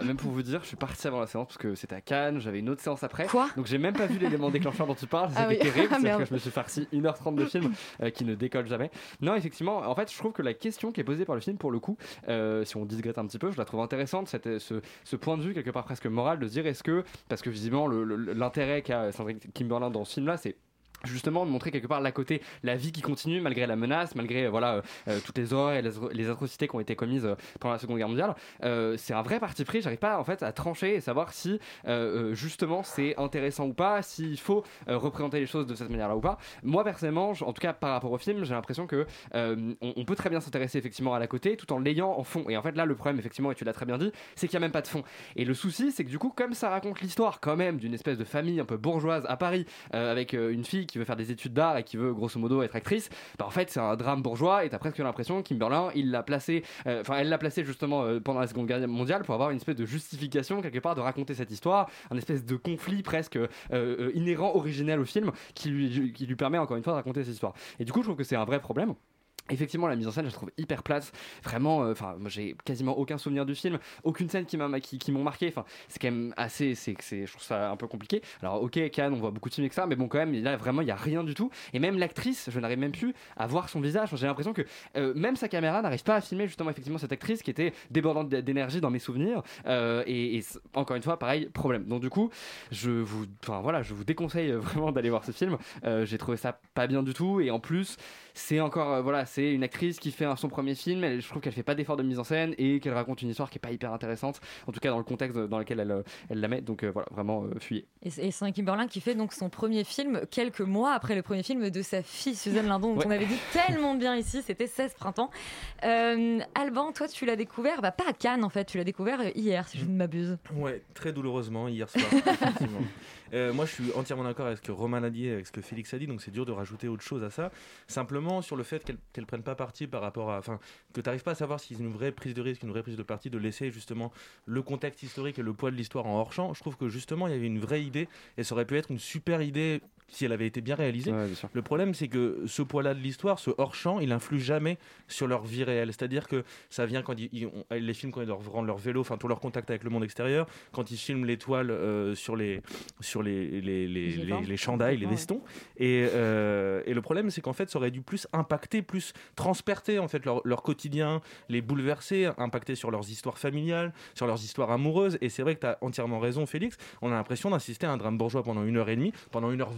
même pour vous dire, je suis parti avant la séance parce que c'était à Cannes, j'avais une autre séance après. Quoi? Donc j'ai même pas vu l'élément déclencheur dont tu parles. C'était Ah oui. terrible. [laughs] Ah, merde. que je me suis farci 1h30 de film euh, qui ne décolle jamais. Non, effectivement, en fait, je trouve que la question qui est posée par le film, pour le coup, si on digrette un petit peu, je la trouve intéressante. Cette, ce, ce point de vue, quelque part presque moral, de se dire est-ce que, parce que visiblement, le- le- l'intérêt qu'a Sandrine Kimberlin dans ce film-là, c'est justement de montrer quelque part la côté la vie qui continue malgré la menace malgré euh, voilà euh, euh, toutes les horreurs et les, atrocités qui ont été commises pendant la seconde guerre mondiale. C'est un vrai parti pris. J'arrive pas en fait à trancher et savoir si justement c'est intéressant ou pas s'il faut représenter les choses de cette manière là ou pas. Moi personnellement en tout cas par rapport au film j'ai l'impression que on, peut très bien s'intéresser effectivement à la côté tout en l'ayant en fond. Et en fait là le problème effectivement et tu l'as très bien dit c'est qu'il y a même pas de fond. Et le souci c'est que du coup comme ça raconte l'histoire quand même d'une espèce de famille un peu bourgeoise à Paris avec une fille qui veut faire des études d'art et qui veut grosso modo être actrice, bah, en fait c'est un drame bourgeois et t'as presque l'impression que Kimberlin il l'a placé, euh, enfin elle l'a placé justement euh, pendant la Seconde Guerre mondiale pour avoir une espèce de justification quelque part de raconter cette histoire, un espèce de conflit presque euh, inhérent, originel au film qui lui, qui lui permet encore une fois de raconter cette histoire. Et du coup je trouve que c'est un vrai problème. Effectivement, la mise en scène, je la trouve hyper plate. Vraiment, euh, enfin, moi j'ai quasiment aucun souvenir du film, aucune scène qui m'a qui, qui m'ont marqué. Enfin, c'est quand même assez, c'est, c'est, je trouve ça un peu compliqué. Alors, ok, Cannes, on voit beaucoup de films avec ça, mais bon, quand même, là vraiment, il y a rien du tout. Et même l'actrice, je n'arrive même plus à voir son visage. J'ai l'impression que euh, même sa caméra n'arrive pas à filmer justement effectivement cette actrice qui était débordante d'énergie dans mes souvenirs. Euh, et, encore une fois, pareil, problème. Donc du coup, je vous, enfin voilà, je vous déconseille [laughs] vraiment d'aller voir ce film. Euh, j'ai trouvé ça pas bien du tout. Et en plus, c'est encore, euh, voilà, une actrice qui fait un- son premier film. Elle, je trouve qu'elle fait pas d'effort de mise en scène et qu'elle raconte une histoire qui est pas hyper intéressante. En tout cas, dans le contexte dans lequel elle, euh, elle la met. Donc euh, voilà, vraiment euh, fuyez. Et, et Sandrine Kimberlin qui fait donc son premier film quelques mois après le premier film de sa fille Suzanne Lindon, dont Ouais. on avait dit tellement de bien ici, c'était 16 printemps. Euh, Alban, toi tu l'as découvert, bah, pas à Cannes en fait, tu l'as découvert hier si je ne m'abuse. Ouais, très douloureusement hier soir. [laughs] effectivement. Euh, moi, je suis entièrement d'accord avec ce que Roman a dit, avec ce que Félix a dit, donc c'est dur de rajouter autre chose à ça. Simplement sur le fait qu'elle qu'elle prenne pas parti par rapport à. Enfin, que tu n'arrives pas à savoir si c'est une vraie prise de risque, une vraie prise de parti, de laisser justement le contexte historique et le poids de l'histoire en hors champ. Je trouve que justement, il y avait une vraie idée et ça aurait pu être une super idée si elle avait été bien réalisée. Ouais, bien sûr. Le problème, c'est que ce poids-là de l'histoire, ce hors-champ, il influe jamais sur leur vie réelle. C'est-à-dire que ça vient quand ils, ils- on- les films quand ils leur rendent leur vélo, enfin tout leur contact avec le monde extérieur, quand ils filment l'étoile euh, sur les sur les les, les, Les les- vents. les chandails, les Ouais. vestons. Et, euh, et le problème, c'est qu'en fait, ça aurait dû plus impacter, plus transperter en fait leur, leur quotidien, les bouleverser, impacter sur leurs histoires familiales, sur leurs histoires amoureuses. Et c'est vrai que tu as entièrement raison, Félix. On a l'impression d'assister à un drame bourgeois pendant une heure et demie, pendant une heure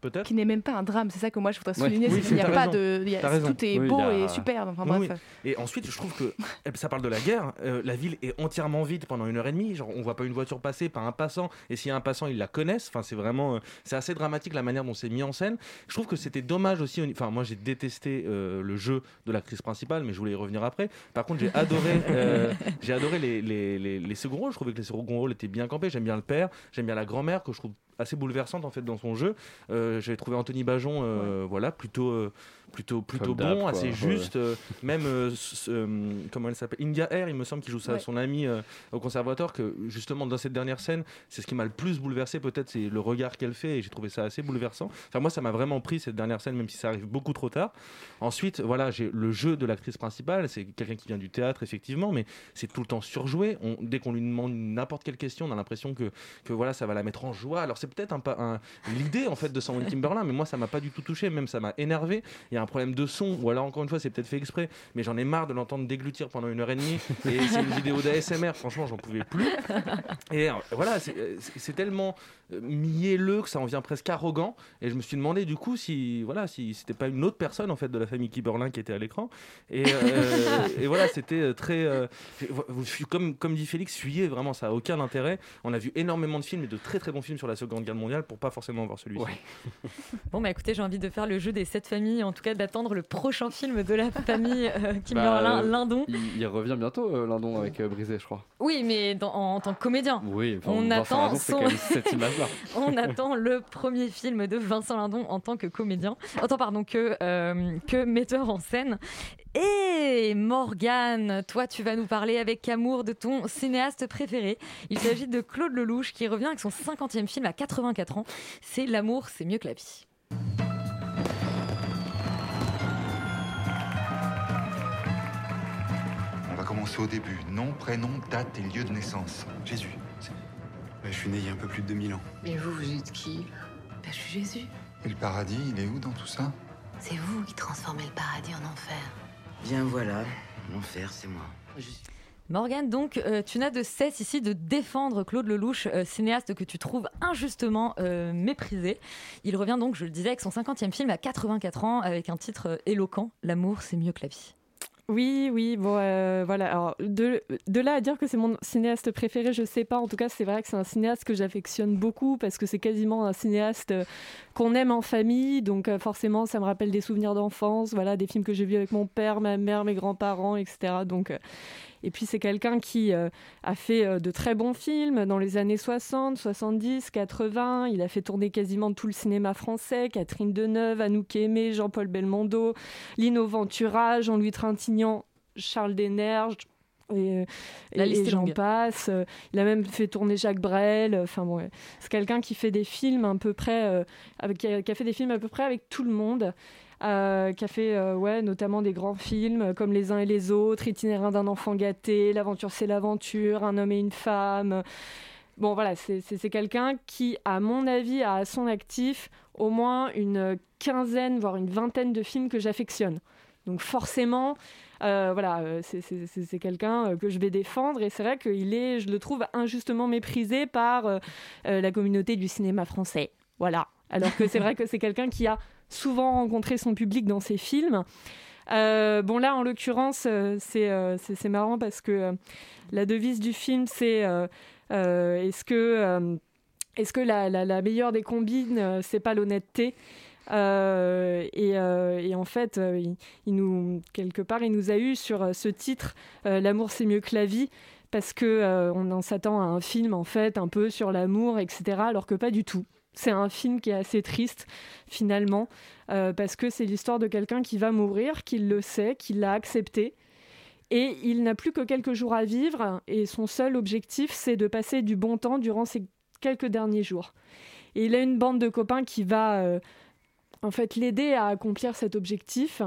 peut-être. Qui n'est même pas un drame, c'est ça que moi je voudrais Ouais. souligner. Oui, c'est qu'il n'y a pas raison. de. y a- tout est Oui, beau a- et superbe. Enfin Oui, bref. oui. Et ensuite, je trouve que eh ben, ça parle de la guerre. euh, la ville est entièrement vide pendant une heure et demie. Genre, on voit pas une voiture passer, pas un passant. Et s'il y a un passant, ils la connaissent. Enfin, c'est vraiment, euh, c'est assez dramatique la manière dont c'est mis en scène. Je trouve que c'était dommage aussi. au- Enfin, moi, j'ai détesté euh, le jeu de l'actrice principale, mais je voulais y revenir après. Par contre, j'ai adoré, [laughs] j'ai adoré les, les, les, les seconds rôles. Je trouvais que les seconds rôles étaient bien campés. J'aime bien le père, j'aime bien la grand-mère que je trouve assez bouleversante en fait dans son jeu. Euh, J'avais trouvé Anthony Bajon, euh, voilà, plutôt, euh, plutôt, plutôt Comme bon, quoi. assez Ouais. juste. euh, même, euh, ce- euh, comment elle s'appelle India Air, il me semble qu'il joue ça, Ouais. son ami euh, au conservatoire, que justement dans cette dernière scène, c'est ce qui m'a le plus bouleversé, peut-être, c'est le regard qu'elle fait, et j'ai trouvé ça assez bouleversant. Enfin, moi, ça m'a vraiment pris cette dernière scène, même si ça arrive beaucoup trop tard. Ensuite, voilà, j'ai le jeu de l'actrice principale, c'est quelqu'un qui vient du théâtre, effectivement, mais c'est tout le temps surjoué. On, dès qu'on lui demande n'importe quelle question, on a l'impression que, que voilà, ça va la mettre en joie. Alors, c'est peut-être un, l'idée, en fait, de Sandrine Timberlin, mais moi, ça m'a pas du tout touché, même ça m'a énervé. Il y a un problème de son, ou alors, encore une fois, c'est peut-être fait exprès, mais j'en ai marre de l'entendre déglutir pendant une heure et demie. Et c'est une vidéo d'ASMR, franchement, j'en pouvais plus. Et euh, voilà, c'est- euh, tellement mielleux que ça en vient presque arrogant. Et je me suis demandé du coup si voilà si c'était pas une autre personne en fait de la famille Kiberlin qui était à l'écran. Et, euh, [laughs] et voilà, c'était euh, très euh, comme comme dit Félix, fuyez vraiment, ça a aucun intérêt. On a vu énormément de films et de très très bons films sur la Seconde Guerre mondiale pour pas forcément voir celui-ci. [laughs] Bon, bah écoutez, j'ai envie de faire le jeu des sept familles, en tout cas d'attendre le prochain film de la famille euh, Kimberlin, Bah, euh, Lindon. Il, il revient bientôt, euh, Lindon, avec euh, Brisé, je crois. Oui, mais dans- en, en tant que comédien. Oui, enfin, on attend son- cette. [laughs] [laughs] on attend le premier film de Vincent Lindon en tant que comédien, en tant pardon que euh, que metteur en scène. Et Morgane, toi tu vas nous parler avec amour de ton cinéaste préféré. Il s'agit de Claude Lelouch qui revient avec son 50e film à 84 ans. C'est L'amour, c'est mieux que la vie. On va commencer au début. Nom, prénom, date et lieu de naissance. Jésus. Je suis né il y a un peu plus de 2000 ans. Et vous, vous êtes qui? Ben, Je suis Jésus. Et le paradis, il est où dans tout ça? C'est vous qui transformez le paradis en enfer. Bien voilà, l'enfer, c'est moi. Morgane, donc, euh, tu n'as de cesse ici de défendre Claude Lelouch, euh, cinéaste que tu trouves injustement euh, méprisé. Il revient donc, je le disais, avec son 50e film à 84 ans, avec un titre euh, éloquent L'amour, c'est mieux que la vie. Oui, oui, bon, euh, voilà. Alors, de, là à dire que c'est mon cinéaste préféré, je sais pas. En tout cas, c'est vrai que c'est un cinéaste que j'affectionne beaucoup parce que c'est quasiment un cinéaste euh, qu'on aime en famille. Donc, euh, forcément, ça me rappelle des souvenirs d'enfance, voilà, des films que j'ai vus avec mon père, ma mère, mes grands-parents, etc. Donc, et puis, c'est quelqu'un qui euh, a fait euh, de très bons films dans les années 60, 70, 80. Il a fait tourner quasiment tout le cinéma français. Catherine Deneuve, Anouk Aimé, Jean-Paul Belmondo, Lino Ventura, Jean-Louis Trintignant, Charles Dennerge. Et, La et- liste et j'en passe. Il a même fait tourner Jacques Brel. Enfin bon, c'est quelqu'un qui fait des films à peu près, euh, avec, qui a fait des films à peu près avec tout le monde. Euh, qui a fait euh, ouais, notamment des grands films euh, comme Les uns et les autres, Itinéraire d'un enfant gâté, L'aventure c'est l'aventure, Un homme et une femme. Bon voilà, c'est quelqu'un qui, à mon avis, a à son actif au moins une quinzaine, voire une vingtaine de films que j'affectionne. Donc forcément, voilà, c'est- quelqu'un que je vais défendre et c'est vrai qu'il est, je le trouve injustement méprisé par la communauté du cinéma français. Voilà. Alors que c'est vrai que c'est quelqu'un qui a souvent rencontré son public dans ses films. Euh, bon là, en l'occurrence, euh, c'est euh, marrant parce que euh, la devise du film, c'est est-ce que, est-ce que la, la- meilleure des combines, c'est pas l'honnêteté? Et, et en fait, il, nous quelque part, il nous a eu sur ce titre, l'amour c'est mieux que la vie, parce que on en s'attend à un film en fait un peu sur l'amour, etc. Alors que pas du tout. C'est un film qui est assez triste finalement, euh, parce que c'est l'histoire de quelqu'un qui va mourir, qui le sait, qui l'a accepté. Et il n'a plus que quelques jours à vivre, et son seul objectif, c'est de passer du bon temps durant ces quelques derniers jours. Et il a une bande de copains qui va euh, en fait l'aider à accomplir cet objectif.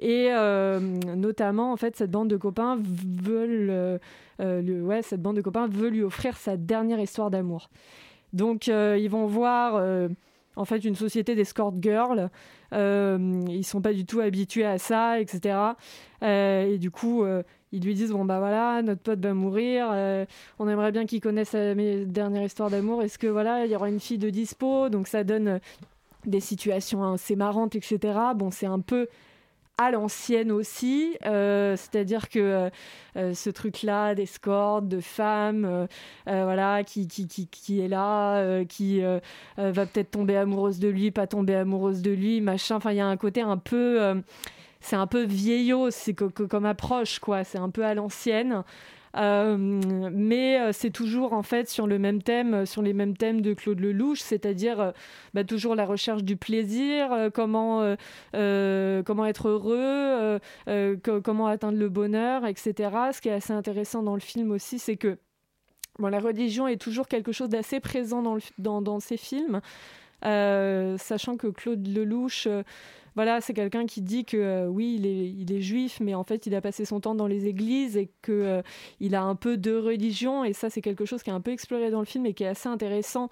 Et euh, notamment, en fait, cette bande de copains veulent, cette bande de copains veut lui offrir sa dernière histoire d'amour. Donc, euh, ils vont voir, euh, en fait, une société d'escort girls. Euh, ils sont pas du tout habitués à ça, etc. Euh, et du coup, ils lui disent bon bah voilà, notre pote va mourir. on aimerait bien qu'il connaisse sa dernière histoire d'amour. Est-ce que voilà, il y aura une fille de dispo? Donc ça donne des situations assez marrantes, etc. Bon, c'est un peu à l'ancienne aussi, euh, c'est-à-dire que euh, euh, ce truc-là d'escorte, de euh, voilà, qui, qui, qui, qui est là, qui va peut-être tomber amoureuse de lui, pas tomber amoureuse de lui, machin. Enfin, il y a un côté un peu, c'est un peu vieillot, c'est co- co- comme approche, quoi. C'est un peu à l'ancienne. Euh, mais euh, c'est toujours en fait sur le même thème, euh, sur les mêmes thèmes de Claude Lelouch, c'est-à-dire bah, toujours la recherche du plaisir, comment, comment être heureux, co- comment atteindre le bonheur, etc. Ce qui est assez intéressant dans le film aussi, c'est que bon, la religion est toujours quelque chose d'assez présent dans, le- ces films, sachant que Claude Lelouch, voilà, c'est quelqu'un qui dit que euh, oui, il est, juif, mais en fait, il a passé son temps dans les églises et que euh, il a un peu de religion. Et ça, c'est quelque chose qui est un peu exploré dans le film et qui est assez intéressant.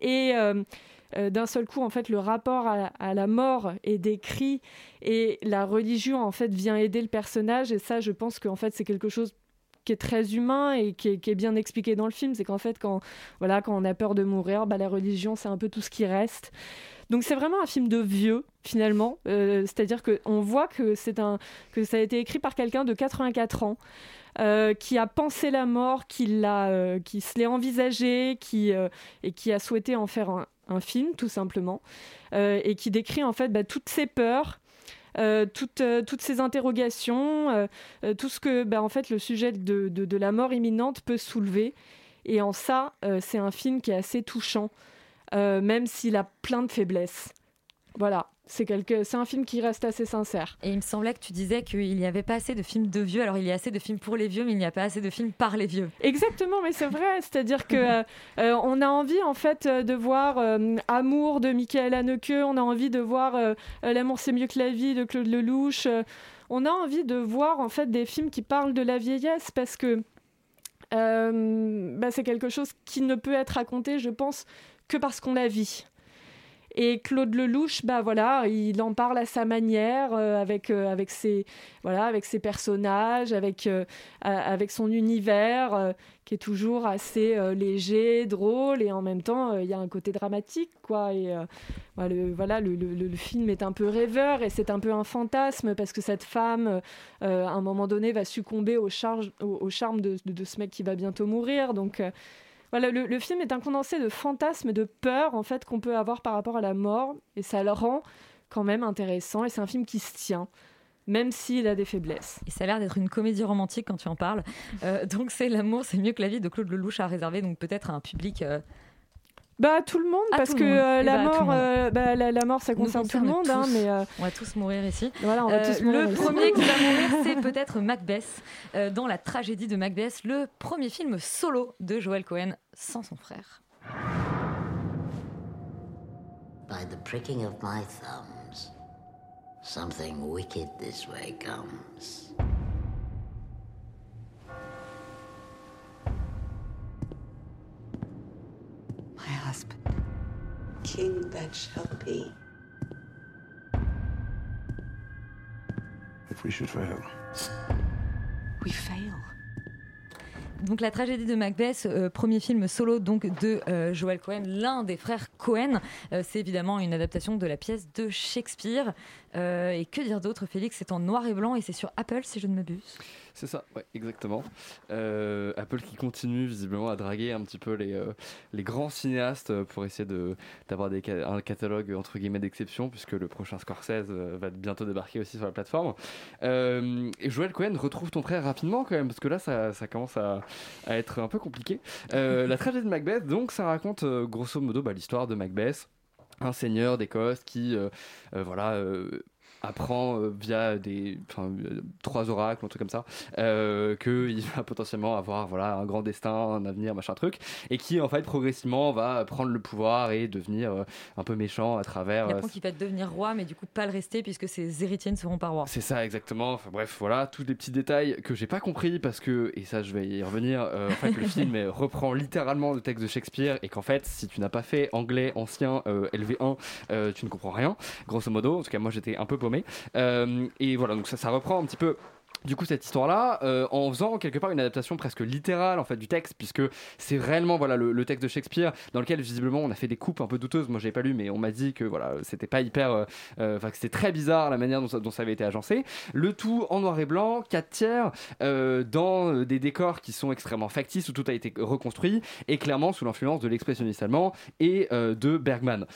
Et euh, d'un seul coup, en fait, le rapport à, à la mort est décrit et la religion, en fait, vient aider le personnage. Et ça, je pense qu'en fait, c'est quelque chose qui est très humain et qui est, bien expliqué dans le film, c'est qu'en fait, quand, voilà, quand on a peur de mourir, bah, la religion, c'est un peu tout ce qui reste. Donc c'est vraiment un film de vieux, finalement. Euh, C'est-à-dire qu'on voit que, c'est un, que ça a été écrit par quelqu'un de 84 ans. euh, qui a pensé la mort, qui, l'a, euh, qui se l'est envisagé, qui, euh, et qui a souhaité en faire un, film, tout simplement, et qui décrit en fait bah, toutes ses peurs, euh, toutes, euh, toutes ces interrogations, euh, tout ce que bah, en fait, le sujet de, de- la mort imminente peut soulever. Et en ça, c'est un film qui est assez touchant, même s'il a plein de faiblesses. Voilà, c'est quelque... un film qui reste assez sincère. Et il me semblait que tu disais qu'il n'y avait pas assez de films de vieux. Alors il y a assez de films pour les vieux, mais il n'y a pas assez de films par les vieux. Exactement, mais c'est vrai. C'est-à-dire que euh, euh, on a envie en fait euh, de voir euh, Amour de Michael Haneke, on a envie de voir L'amour c'est mieux que la vie de Claude Lelouch. on a envie de voir en fait des films qui parlent de la vieillesse parce que bah, c'est quelque chose qui ne peut être raconté, je pense, que parce qu'on la vit. Et Claude Lelouch, bah voilà, il en parle à sa manière, euh, avec, euh, avec, ses, voilà, avec ses personnages, avec, euh, avec son univers, qui est toujours assez léger, drôle, et en même temps, il y a un côté dramatique, quoi. Et voilà, le, voilà, le, le- le- film est un peu rêveur, et c'est un peu un fantasme, parce que cette femme, à un moment donné, va succomber au, charge, charme de, de- de ce mec qui va bientôt mourir. Donc, voilà, le, film est un condensé de fantasmes, de peurs en fait qu'on peut avoir par rapport à la mort, et ça le rend quand même intéressant. Et c'est un film qui se tient, même s'il a des faiblesses. Et ça a l'air d'être une comédie romantique quand tu en parles. Euh, donc c'est l'amour, c'est mieux que la vie de Claude Lelouch à réserver, donc peut-être à un public. euh, Bah tout le monde, À parce que euh, Eh la, bah, mort, euh, bah, la, la mort, ça concerne tout le monde, hein, mais euh, On va tous mourir ici. voilà, on va Euh, tous mourir le ici. premier qui va mourir, [laughs] c'est peut-être Macbeth. Euh, dans la tragédie de Macbeth, le premier film solo de Joel Cohen sans son frère. By the pricking of my thumbs, something wicked this way comes. King that shall be. If we should fail, We fail. Donc la tragédie de Macbeth, euh, premier film solo donc de euh, Joel Cohen, l'un des frères Cohen. Euh, c'est évidemment une adaptation de la pièce de Shakespeare. Euh, et que dire d'autre, Félix? C'est en noir et blanc et c'est sur Apple si je ne m'abuse. C'est ça, exactement. Euh, Apple qui continue visiblement à draguer un petit peu les, euh, les grands cinéastes pour essayer d'avoir un catalogue entre guillemets d'exception, puisque le prochain Scorsese va bientôt débarquer aussi sur la plateforme. Et Joël Cohen retrouve ton frère rapidement quand même, parce que là ça, commence à, à être un peu compliqué. La tragédie de Macbeth, donc ça raconte grosso modo bah, l'histoire de Macbeth un seigneur d'Écosse qui euh, euh, voilà euh, apprend euh, via des euh, trois oracles, un truc comme ça, euh, qu'il va potentiellement avoir voilà un grand destin, un avenir, machin truc, et qui en fait progressivement va prendre le pouvoir et devenir un peu méchant à travers. Il apprend qu'il va devenir roi, mais du coup pas le rester puisque ses héritiers ne seront pas rois. c'est ça exactement. Enfin, bref, voilà, tous les petits détails que j'ai pas compris parce que, et ça je vais y revenir, en fait le [laughs] film reprend littéralement le texte de Shakespeare et qu'en fait si tu n'as pas fait anglais ancien euh, LV1, euh, tu ne comprends rien, grosso modo. En tout cas moi j'étais un peu paumé. Euh, et voilà, donc ça, reprend un petit peu du coup cette histoire là en faisant quelque part une adaptation presque littérale en fait du texte puisque c'est réellement voilà le, texte de Shakespeare dans lequel visiblement on a fait des coupes un peu douteuses. Moi j'avais pas lu mais on m'a dit que voilà c'était pas hyper euh, euh, enfin que c'était très bizarre la manière dont ça, avait été agencé. Le tout en noir et blanc 4 tiers euh, dans euh, des décors qui sont extrêmement factices où tout a été reconstruit et clairement sous l'influence de l'expressionniste allemand et euh, de Bergman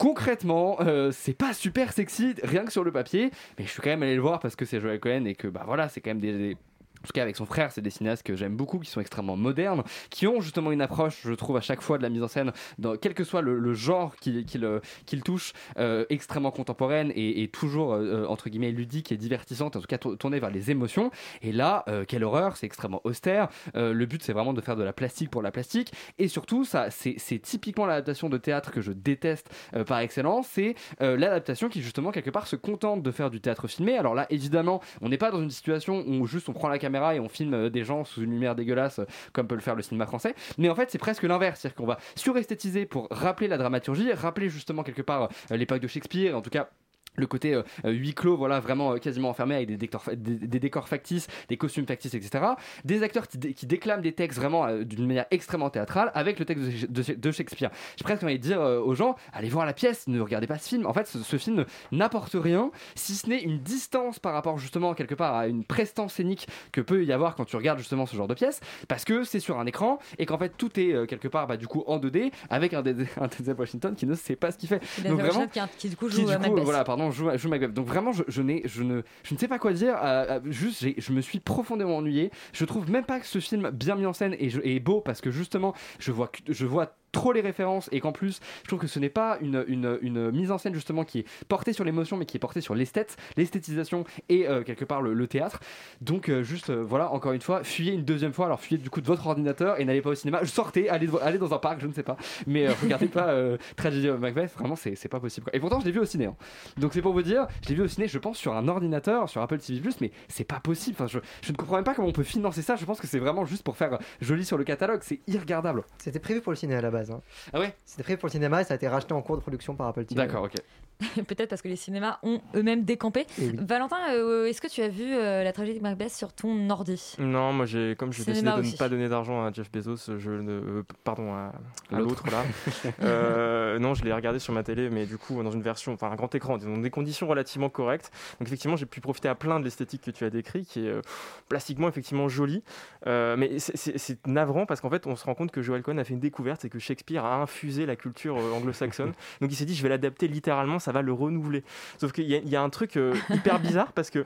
concrètement, euh, c'est pas super sexy, rien que sur le papier, mais je suis quand même allé le voir parce que c'est Joel Cohen et que bah voilà, c'est quand même des, des- en tout cas avec son frère, c'est des cinéastes que j'aime beaucoup, qui sont extrêmement modernes, qui ont justement une approche, je trouve, à chaque fois de la mise en scène, dans, quel que soit le, genre qu'il qu'il, euh, qu'il touche, euh, extrêmement contemporaine et, toujours, euh, entre guillemets, ludique et divertissante, en tout cas tour- tournée vers les émotions. Et là, quelle horreur, c'est extrêmement austère. Le but, c'est vraiment de faire de la plastique pour la plastique. Et surtout, ça, c'est typiquement l'adaptation de théâtre que je déteste par excellence. C'est l'adaptation qui, justement, quelque part, se contente de faire du théâtre filmé. Alors là, évidemment, on n'est pas dans une situation où juste on prend la caméra et on filme euh, des gens sous une lumière dégueulasse, euh, comme peut le faire le cinéma français. Mais en fait, c'est presque l'inverse. C'est-à-dire qu'on va suresthétiser pour rappeler la dramaturgie, rappeler justement quelque part euh, l'époque de Shakespeare, en tout cas le côté euh, euh, huis clos, voilà, vraiment euh, quasiment enfermé avec des décors, des, des décors factices, des costumes factices, etc. Des acteurs qui, dé- qui déclament des textes vraiment euh, d'une manière extrêmement théâtrale avec le texte de, de- de Shakespeare. J'ai presque envie de dire aux gens, allez voir la pièce, ne regardez pas ce film. En fait, ce, ce film n'apporte rien, si ce n'est une distance par rapport justement quelque part à une prestance scénique que peut y avoir quand tu regardes justement ce genre de pièce, parce que c'est sur un écran et qu'en fait tout est quelque part bah, du coup en 2D avec un, Denzel- [laughs] un Denzel Washington qui ne sait pas ce qu'il fait. Denzel Washington qui, qui, du coup joue qui, du coup, Macbeth. voilà, pardon, joue, joue Macbeth. Donc vraiment, je, je, ne, sais pas quoi dire. euh, euh, juste, je me suis profondément ennuyé. Je trouve même pas que ce film bien mis en scène est beau parce que justement, je vois, je vois trop les références et qu'en plus je trouve que ce n'est pas une, une, mise en scène justement qui est portée sur l'émotion mais qui est portée sur l'esthète l'esthétisation et euh, quelque part le, théâtre. Donc euh, juste euh, voilà encore une fois fuyez une deuxième fois. Alors fuyez du coup de votre ordinateur et n'allez pas au cinéma. Sortez allez, allez dans un parc je ne sais pas. Mais regardez pas Tragedy Macbeth. Vraiment c'est pas possible et pourtant je l'ai vu au ciné hein. donc c'est pour vous dire je l'ai vu au ciné je pense sur un ordinateur sur Apple TV mais c'est pas possible. Enfin, je, je ne comprends même pas comment on peut financer ça. Je pense que c'est vraiment juste pour faire joli sur le catalogue. C'est irregardable. C'était prévu pour le ciné à la base. Hein. Ah ouais? C'était prévu pour le cinéma et ça a été racheté en cours de production par Apple TV. D'accord, ok. [laughs] Peut-être parce que les cinémas ont eux-mêmes décampé. Eh oui. Valentin, euh, est-ce que tu as vu euh, la tragédie de Macbeth sur ton ordi? Non, moi j'ai comme j'ai décidé de aussi. ne pas donner d'argent à Jeff Bezos, je ne euh, pardon à, à L'autre. l'autre là. [laughs] Euh, non, je l'ai regardé sur ma télé, mais du coup dans une version, enfin un grand écran, dans des conditions relativement correctes. Donc effectivement, j'ai pu profiter à plein de l'esthétique que tu as décrit, qui est euh, plastiquement effectivement jolie. Euh, mais c'est- c'est c'est navrant parce qu'en fait, on se rend compte que Joel Cohen a fait une découverte, c'est que Shakespeare a infusé la culture euh, anglo-saxonne. [laughs] Donc il s'est dit, je vais l'adapter littéralement, ça va le renouveler. Sauf qu'il y, y a un truc euh, hyper bizarre parce que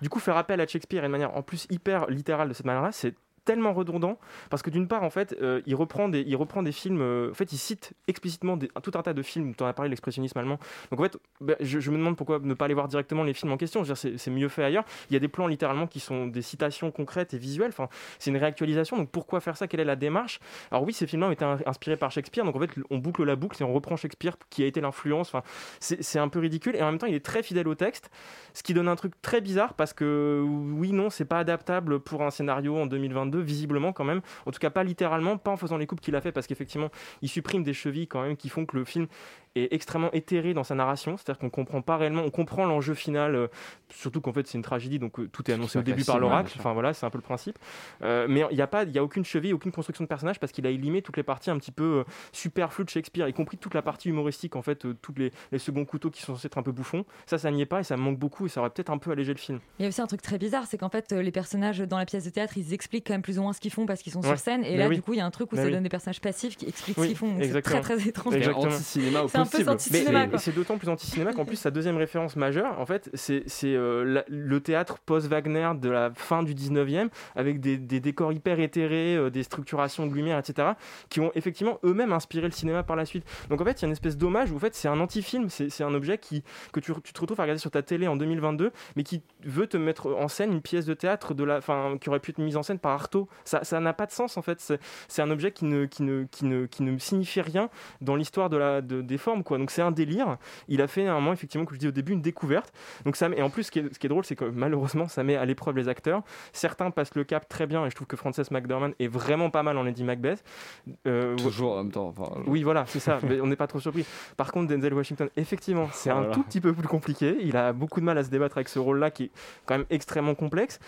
du coup, faire appel à Shakespeare et de manière en plus hyper littérale de cette manière-là, c'est tellement redondant parce que d'une part en fait euh, il reprend des il reprend des films euh, en fait il cite explicitement tout un tas de films. Tu en as parlé l'expressionnisme allemand. Donc en fait bah, je, me demande pourquoi ne pas aller voir directement les films en question. Je veux dire, c'est mieux fait ailleurs. Il y a des plans littéralement qui sont des citations concrètes et visuelles. Enfin c'est une réactualisation. Donc pourquoi faire ça? Quelle est la démarche? Alors oui ces films-là ont été in- inspirés par Shakespeare. Donc en fait on boucle la boucle et on reprend Shakespeare qui a été l'influence. Enfin c'est un peu ridicule. Et en même temps il est très fidèle au texte ce qui donne un truc très bizarre parce que oui non c'est pas adaptable pour un scénario en 2022 visiblement quand même. En tout cas pas littéralement pas en faisant les coupes qu'il a fait parce qu'effectivement il supprime des chevilles quand même qui font que le film est extrêmement éthéré dans sa narration c'est à dire qu'on comprend pas réellement on comprend l'enjeu final euh, surtout qu'en fait c'est une tragédie donc euh, tout est annoncé au début par l'oracle sûr. enfin voilà c'est un peu le principe Euh, mais il n'y a pas il y a aucune cheville aucune construction de personnage parce qu'il a élimé toutes les parties un petit peu euh, superflues de Shakespeare y compris toute la partie humoristique en fait euh, tous les, les seconds couteaux qui sont censés être un peu bouffons ça ça n'y est pas et ça me manque beaucoup et ça aurait peut-être un peu allégé le film Il y a aussi un truc très bizarre, c'est qu'en fait, euh, les personnages dans la pièce de théâtre, ils expliquent quand même plus ou moins ce qu'ils font parce qu'ils sont Ouais. sur scène. Et Mais là, oui. du coup, il y a un truc où Mais ça oui. donne des personnages passifs qui expliquent Oui, ce qu'ils font. C'est très très étrange. Exactement. Peu cinéma, c'est d'autant plus anti-cinéma qu'en plus sa deuxième référence majeure, en fait, c'est euh, le théâtre post-Wagner de la fin du 19e, avec des, des décors hyper éthérés, euh, des structurations de lumière, etc., qui ont effectivement eux-mêmes inspiré le cinéma par la suite. Donc en fait, il y a une espèce d'hommage où en fait, c'est un anti-film, c'est un objet qui, que tu, tu te retrouves à regarder sur ta télé en 2022, mais qui veut te mettre en scène une pièce de théâtre de la, fin, qui aurait pu être mise en scène par Artaud. Ça ça n'a pas de sens en fait. C'est- C'est un objet qui ne, qui, ne, qui, ne, qui ne signifie rien dans l'histoire de la, de- des formes. Quoi. Donc c'est un délire. Il a fait un moment, effectivement, comme je dis au début, une découverte. Donc ça, met- et en plus, ce qui est, ce qui est drôle, c'est que malheureusement, ça met à l'épreuve les acteurs. Certains passent le cap très bien, et je trouve que Frances McDormand est vraiment pas mal en Lady Macbeth. Euh, Toujours en même temps. enfin, oui, voilà, c'est ça. [laughs] mais on n'est pas trop surpris. Par contre, Denzel Washington, effectivement, c'est un tout petit peu plus compliqué. Il a beaucoup de mal à se débattre avec ce rôle-là qui est quand même extrêmement complexe.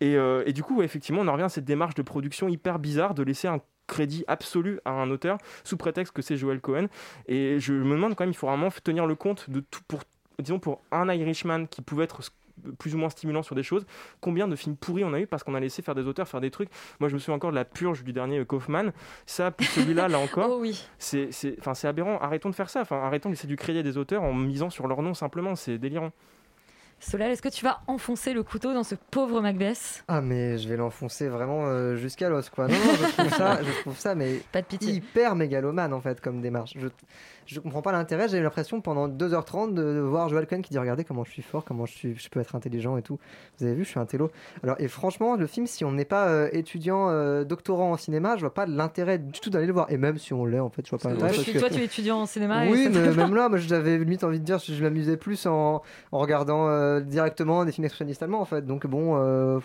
Et, euh, et du coup, ouais, effectivement, on en revient à cette démarche de production hyper bizarre de laisser un crédit absolu à un auteur sous prétexte que c'est Joel Cohen. Et je me demande quand même, il faut vraiment tenir le compte de tout pour, disons, pour un Irishman qui pouvait être plus ou moins stimulant sur des choses, combien de films pourris on a eu parce qu'on a laissé faire des auteurs faire des trucs. Moi, je me souviens encore de la purge du dernier Kaufman. Ça, pour celui-là, là [laughs] encore, Oh oui. c'est, c'est, enfin, c'est aberrant. Arrêtons de faire ça. Enfin, arrêtons de laisser du crédit à des auteurs en misant sur leur nom simplement. C'est délirant. Solal, est-ce que tu vas enfoncer le couteau dans ce pauvre Macbeth? Ah mais je vais l'enfoncer vraiment euh, jusqu'à l'os quoi. Non, non, je trouve ça, je trouve ça mais Pas de pitié. hyper mégalomane en fait comme démarche. Je, je comprends pas l'intérêt. J'ai eu l'impression pendant 2h30 de, de voir Joel Cohen qui dit regardez comment je suis fort, comment je suis, je peux être intelligent et tout. Vous avez vu, je suis un télo. Alors et franchement le film si on n'est pas euh, étudiant euh, doctorant en cinéma, je vois pas l'intérêt du tout d'aller le voir. Et même si on l'est en fait, je vois pas l'intérêt. Toi, parce tu- que- Toi, tu es étudiant en cinéma. oui, mais même là, moi j'avais limite envie de dire, je, je m'amusais plus en, en regardant euh, directement des films expressionnistes allemands en fait. Donc bon, euh,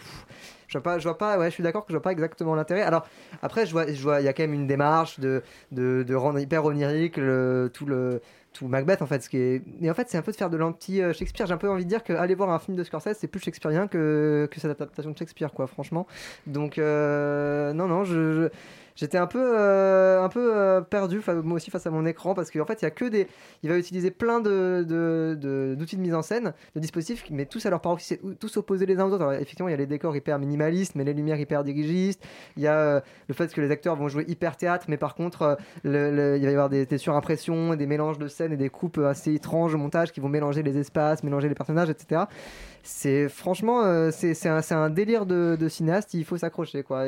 je vois pas, je vois pas, ouais, je suis d'accord que je vois pas exactement l'intérêt. Alors après, je vois, je vois, il y a quand même une démarche de, de, rendre hyper onirique tout le tout Macbeth en fait ce qui est et en fait c'est un peu de faire de l'anti euh, Shakespeare j'ai un peu envie de dire que aller voir un film de Scorsese c'est plus shakespearien que, que cette adaptation de Shakespeare quoi franchement donc euh, non non je- J'étais un peu, euh, un peu euh, perdu, moi aussi face à mon écran, parce qu'en fait, il y a que des, il va utiliser plein de, de- d'outils de, mise en scène, de dispositifs, mais tous à leur paroxysme, tous opposés les uns aux autres. Effectivement, il y a les décors hyper minimalistes, mais les lumières hyper dirigistes. Il y a euh, le fait que les acteurs vont jouer hyper théâtre, mais par contre, il va y avoir des, surimpressions, des mélanges de scènes et des coupes assez étranges au montage qui vont mélanger les espaces, mélanger les personnages, etc. C'est franchement, c'est, c'est un, délire de, cinéaste. Il faut s'accrocher, quoi.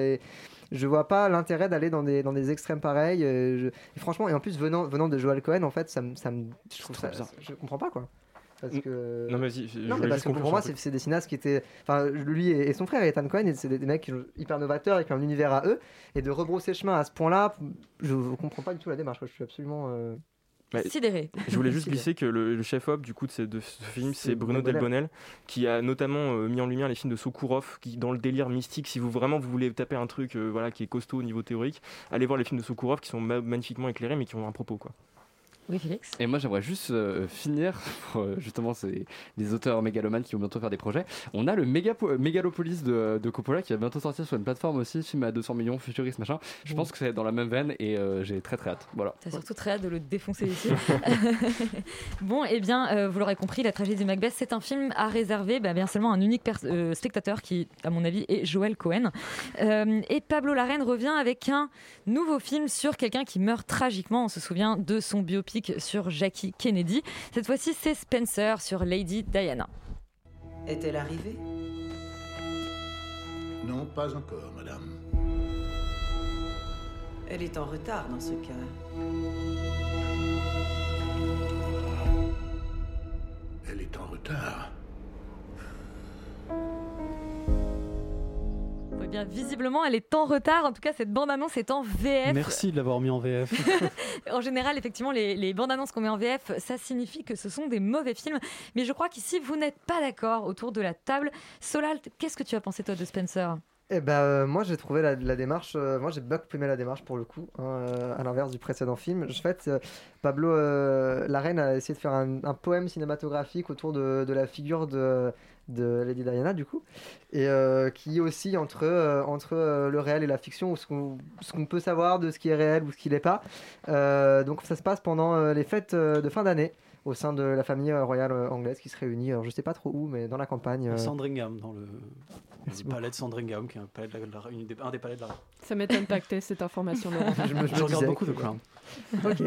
Je vois pas l'intérêt d'aller dans des, dans des extrêmes pareils. euh, je- et franchement, et en plus, venant, venant de Joel Cohen, en fait, ça me. ça me- je trouve ça. bizarre. Je comprends pas, quoi. Parce que... Non, vas-y, je- je Non, mais parce que pour moi, c'est des cinéastes qui étaient. Enfin, lui et, et son frère, Ethan Cohen, c'est des, des mecs hyper novateurs et qui ont un univers à eux. Et de rebrousser chemin à ce point-là, je ne comprends pas du tout la démarche. Je suis absolument. euh, Bah, Sidéré. Je voulais juste [laughs] glisser que le, le chef-op du coup de ce, de ce film, C'est Bruno Bruno Delbonnel, qui a notamment euh, mis en lumière les films de Sokurov, qui dans le délire mystique, si vous vraiment vous voulez taper un truc euh, voilà qui est costaud au niveau théorique, allez voir les films de Sokurov qui sont ma- magnifiquement éclairés mais qui ont un propos quoi. Oui, Félix. Et moi, j'aimerais juste euh, finir, [laughs] pour, euh, justement, c'est des auteurs mégalomanes qui vont bientôt faire des projets. On a le Mégapo- Mégalopolis de, de Coppola qui va bientôt sortir sur une plateforme aussi, film à 200 millions, futuriste, machin. Je pense que c'est dans la même veine et euh, j'ai très très hâte. Voilà. T'as surtout très hâte de le défoncer ici. [laughs] [laughs] bon, eh bien, euh, vous l'aurez compris, La tragédie de Macbeth, c'est un film à réserver bah, bien seulement un unique euh, spectateur qui, à mon avis, est Joel Cohen. Euh, et Pablo Larraine revient avec un nouveau film sur quelqu'un qui meurt tragiquement. On se souvient de son biopic sur Jackie Kennedy. Cette fois-ci, c'est Spencer sur Lady Diana. Est-elle arrivée? Non, pas encore, madame. Elle est en retard dans ce cas. Elle est en retard. Eh bien, visiblement, elle est en retard. En tout cas, cette bande-annonce est en VF. Merci de l'avoir mis en VF. [laughs] En général, effectivement, les, les bandes annonces qu'on met en VF, ça signifie que ce sont des mauvais films. Mais je crois qu'ici, vous n'êtes pas d'accord autour de la table. Solal, qu'est-ce que tu as pensé, toi, de Spencer? Eh ben, euh, moi j'ai trouvé la, démarche, euh, moi j'ai beaucoup aimé la démarche pour le coup, hein, euh, à l'inverse du précédent film. En fait, Pablo Larraine a essayé de faire un, poème cinématographique autour de, la figure de, Lady Diana, du coup, et qui entre, euh, entre euh, le réel et la fiction, ou ce qu'on peut savoir de ce qui est réel ou ce qui l'est pas. Donc ça se passe pendant les fêtes de fin d'année. Au sein de la famille euh, royale euh, anglaise qui se réunit, alors je sais pas trop où, mais dans la campagne. euh, Sandringham dans le. [laughs] Du palais de Sandringham, qui est un, palais de la- de la- une des- un des palais de la reine. Ça m'étonne pas que tu cette information, Laurent. [laughs] Je me- je regarde disais beaucoup The Crown. [laughs] ok,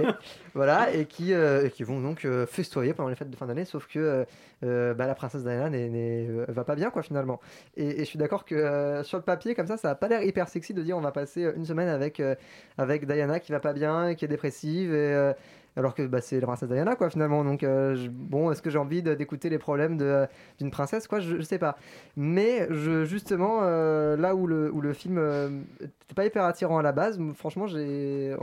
voilà, et qui, euh, et qui vont donc euh, festoyer pendant les fêtes de fin d'année, sauf que euh, bah, la princesse Diana n'est- n'est- euh, va pas bien, quoi, finalement. Et, et je suis d'accord que euh, sur le papier, comme ça, ça a pas l'air hyper sexy de dire on va passer une semaine avec, euh, avec Diana qui va pas bien, qui est dépressive, et, euh, alors que bah, c'est la princesse Diana, quoi, finalement. Donc, euh, bon, est-ce que j'ai envie d'écouter les problèmes de- d'une princesse, quoi, je, je sais pas. Mais je, justement, euh, là où le, où le film euh, était pas hyper attirant à la base, franchement, j'ai